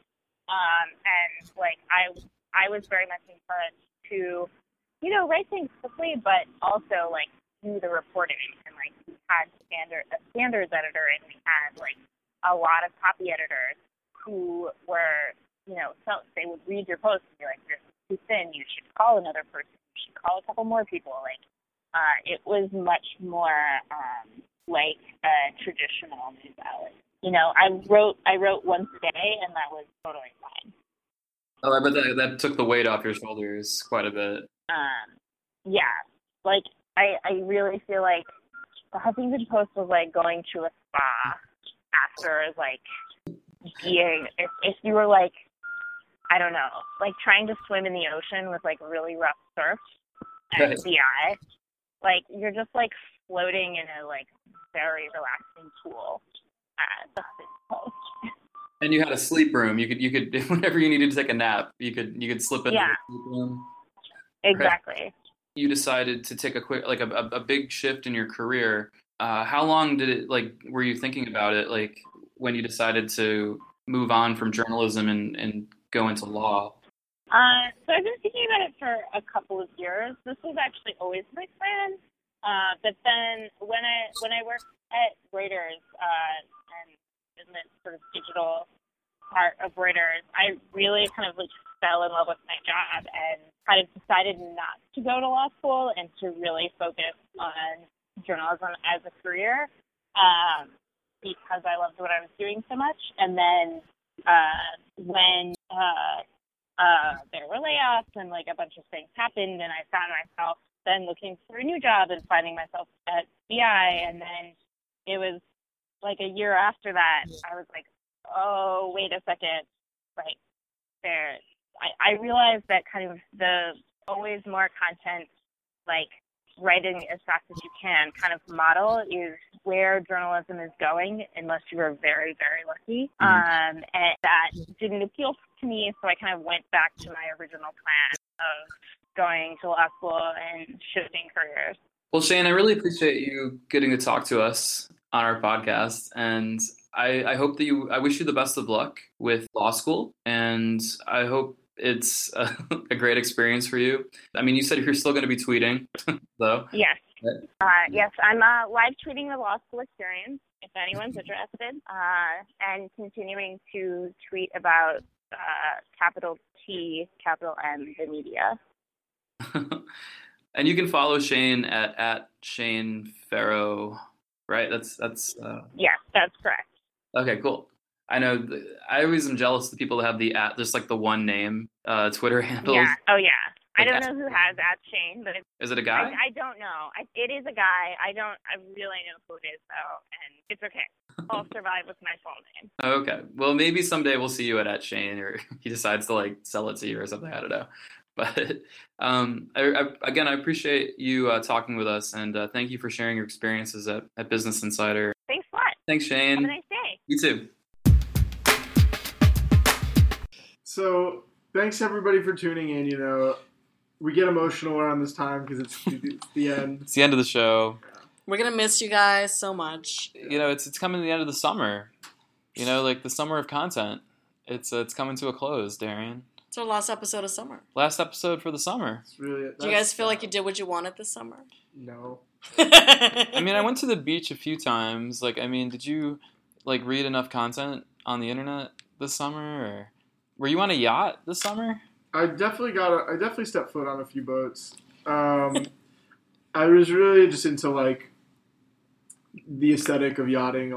Speaker 13: Um, and like I I was very much encouraged to you know, write things quickly, but also like do the reporting. And like we had standard a standards editor, and we had like a lot of copy editors who were, you know, so they would read your post and be like, "This is too thin. You should call another person. You should call a couple more people." Like, uh, it was much more um, like a traditional news outlet. You know, I wrote I wrote once a day, and that was totally fine.
Speaker 1: oh i bet that, that took the weight off your shoulders quite a bit
Speaker 13: um yeah like i i really feel like the huffington post was like going to a spa after like being if if you were like i don't know like trying to swim in the ocean with like really rough surf and
Speaker 1: Right.
Speaker 13: bi like you're just like floating in a like very relaxing pool at the huffington post.
Speaker 1: And you had a sleep room. You could you could whenever you needed to take a nap you could you could slip into
Speaker 13: Yeah.
Speaker 1: the sleep room.
Speaker 13: Exactly
Speaker 1: you decided to take a quick like a, a, big shift in your career uh, how long did it like were you thinking about it like when you decided to move on from journalism and, and go into law?
Speaker 13: Uh, so I've been thinking about it for a couple of years. This was actually always my plan. Uh, but then when I when I worked at Reuters uh, and in the sort of digital part of Reuters, I really kind of like fell in love with my job and kind of decided not to go to law school and to really focus on journalism as a career um, because I loved what I was doing so much. And then uh, when uh, uh, there were layoffs and like a bunch of things happened, and I found myself then looking for a new job and finding myself at BI, and then it was like a year after that, I was like, oh, wait a second, like there, I, I realized that kind of the always more content, like writing as fast as you can kind of model is where journalism is going unless you are very very lucky
Speaker 1: Mm-hmm.
Speaker 13: um, and that didn't appeal to me so i kind of went back to my original plan of going to law school and shifting careers
Speaker 1: Well, Shane, I really appreciate you getting to talk to us on our podcast, and I, I hope that you. I wish you the best of luck with law school, and I hope it's a, a great experience for you. I mean, you said you're still going to be tweeting, though.
Speaker 13: yes uh, yes i'm uh, live tweeting the law school experience if anyone's interested uh, and continuing to tweet about uh, capital t capital m the media
Speaker 1: and you can follow Shane at at Shane Ferro, right? That's that's. Uh,
Speaker 13: yes that's correct
Speaker 1: Okay, cool. I know. I always am jealous of the people that have the at just like the one name uh, Twitter handles.
Speaker 13: Yeah. Oh, yeah. I don't know who has that Shane, but it's,
Speaker 1: Is it a guy?
Speaker 13: I, I don't know. I, it is a guy. I don't. I really know who it is though, and it's okay. I'll survive with my full name.
Speaker 1: Okay. Well, maybe someday we'll see you at at Shane, or he decides to like sell it to you or something. I don't know. But um, I, I, again, I appreciate you uh, talking with us, and uh, thank you for sharing your experiences at, at Business Insider.
Speaker 13: Thanks a lot.
Speaker 1: Thanks, Shane.
Speaker 13: Have a nice day.
Speaker 1: You too.
Speaker 2: So thanks everybody for tuning in. You know, we get emotional around this time because it's, it's the end.
Speaker 1: It's the end of the show.
Speaker 7: We're gonna miss you guys so much.
Speaker 1: You know, it's it's coming to the end of the summer. You know, like the summer of content. It's uh, it's coming to a close, Darian.
Speaker 7: It's our last episode of summer.
Speaker 1: Last episode for the summer.
Speaker 2: It's really.
Speaker 7: Do you guys feel like you did what you wanted this summer?
Speaker 2: No.
Speaker 1: I mean, I went to the beach a few times. Like, I mean, did you like read enough content on the internet this summer, or were you on a yacht this summer?
Speaker 2: I definitely got. A, I definitely stepped foot on a few boats. Um, I was really just into like the aesthetic of yachting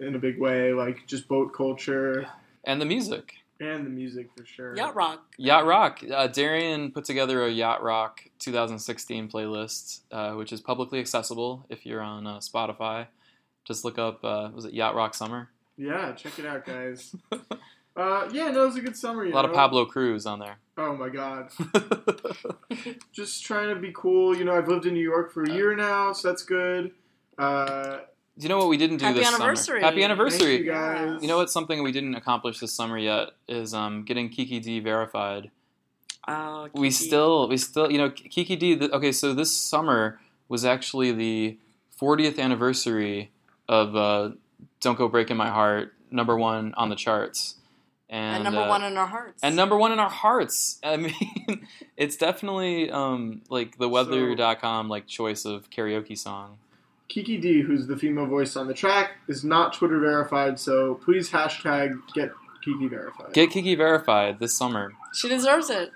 Speaker 2: in a big way, like just boat culture
Speaker 1: And the music.
Speaker 2: and the music for sure.
Speaker 7: Yacht Rock.
Speaker 1: Yacht Rock. Uh, Darian put together a Yacht Rock 2016 playlist, uh, which is publicly accessible if you're on uh, Spotify. Just look up, uh, was it Yacht Rock Summer?
Speaker 2: Yeah, check it out, guys. uh, yeah, no, it was a good summer.
Speaker 1: A lot of? Pablo Cruise on there.
Speaker 2: Oh my god. just trying to be cool. You know, I've lived in New York for a year now, so that's good. Uh,
Speaker 1: Do you know what we didn't do
Speaker 7: Happy
Speaker 1: this
Speaker 7: anniversary.
Speaker 1: summer? Happy anniversary.
Speaker 2: Thank you, guys.
Speaker 1: You know what? Something we didn't accomplish this summer yet is um, getting Kiki Dee verified.
Speaker 7: Oh,
Speaker 1: We still, we still, you know, Kiki Dee. th- Okay, so this summer was actually the 40th anniversary of uh, "Don't Go Breaking My Heart," number one on the charts, and,
Speaker 7: and number
Speaker 1: uh,
Speaker 7: one in our hearts.
Speaker 1: and number one in our hearts. I mean, it's definitely um, like the weather.com like choice of karaoke song.
Speaker 2: Kiki Dee, who's the female voice on the track, is not Twitter verified, so please hashtag get Kiki verified.
Speaker 1: Get Kiki verified this summer.
Speaker 7: she deserves it.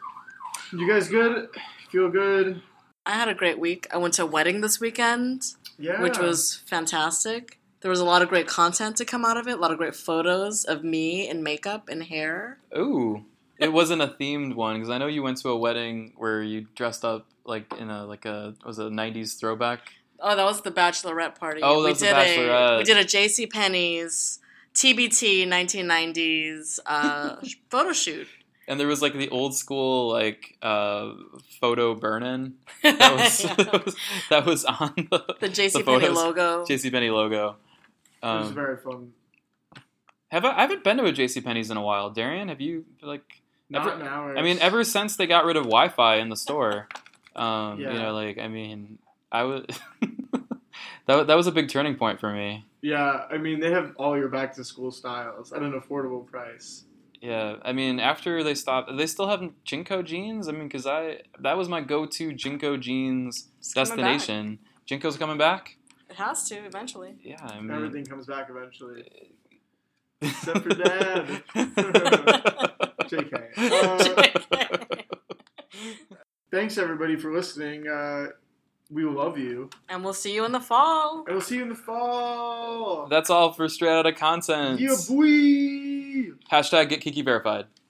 Speaker 2: you guys good? Feel good?
Speaker 7: I had a great week. I went to a wedding this weekend,
Speaker 2: Yeah.
Speaker 7: which was fantastic. There was a lot of great content to come out of it. A lot of great photos of me in makeup and hair.
Speaker 1: Ooh, it wasn't a themed one because I know you went to a wedding where you dressed up like in a like a was it a '90s throwback.
Speaker 7: Oh, that was the bachelorette party.
Speaker 1: Oh, that
Speaker 7: we
Speaker 1: was the
Speaker 7: did
Speaker 1: bachelorette.
Speaker 7: A, we did a J.C. Penney's TBT 1990s uh, photo shoot.
Speaker 1: And there was like the old school like uh, photo burn-in that was, that was that was on the,
Speaker 7: The J.C.
Speaker 1: logo.
Speaker 7: Penney
Speaker 1: photos.
Speaker 7: logo.
Speaker 1: JC
Speaker 2: it was
Speaker 1: Um,
Speaker 2: very fun.
Speaker 1: have I, I haven't been to a JC Penney's in a while. Darian, have you like?
Speaker 2: Not
Speaker 1: ever-
Speaker 2: in ours.
Speaker 1: I mean, ever since they got rid of Wi-Fi in the store, um,
Speaker 2: Yeah.
Speaker 1: you know, like I mean, I was that that was a big turning point for me.
Speaker 2: Yeah, I mean, they have all your back to school styles at an affordable price.
Speaker 1: Yeah, I mean, after they stopped, they still have JNCO jeans. I mean, because I that was my go-to JNCO jeans
Speaker 7: coming
Speaker 1: destination. JNCO's coming back.
Speaker 7: It has to eventually.
Speaker 1: Yeah, I mean,
Speaker 2: Everything comes back eventually. Except for Dad. JK. Uh, thanks everybody for listening. Uh, we love you.
Speaker 7: And we'll see you in the fall.
Speaker 2: And we'll see you in the fall.
Speaker 1: That's all for straight out of content.
Speaker 2: Yeah, boy.
Speaker 1: Hashtag get Kiki verified.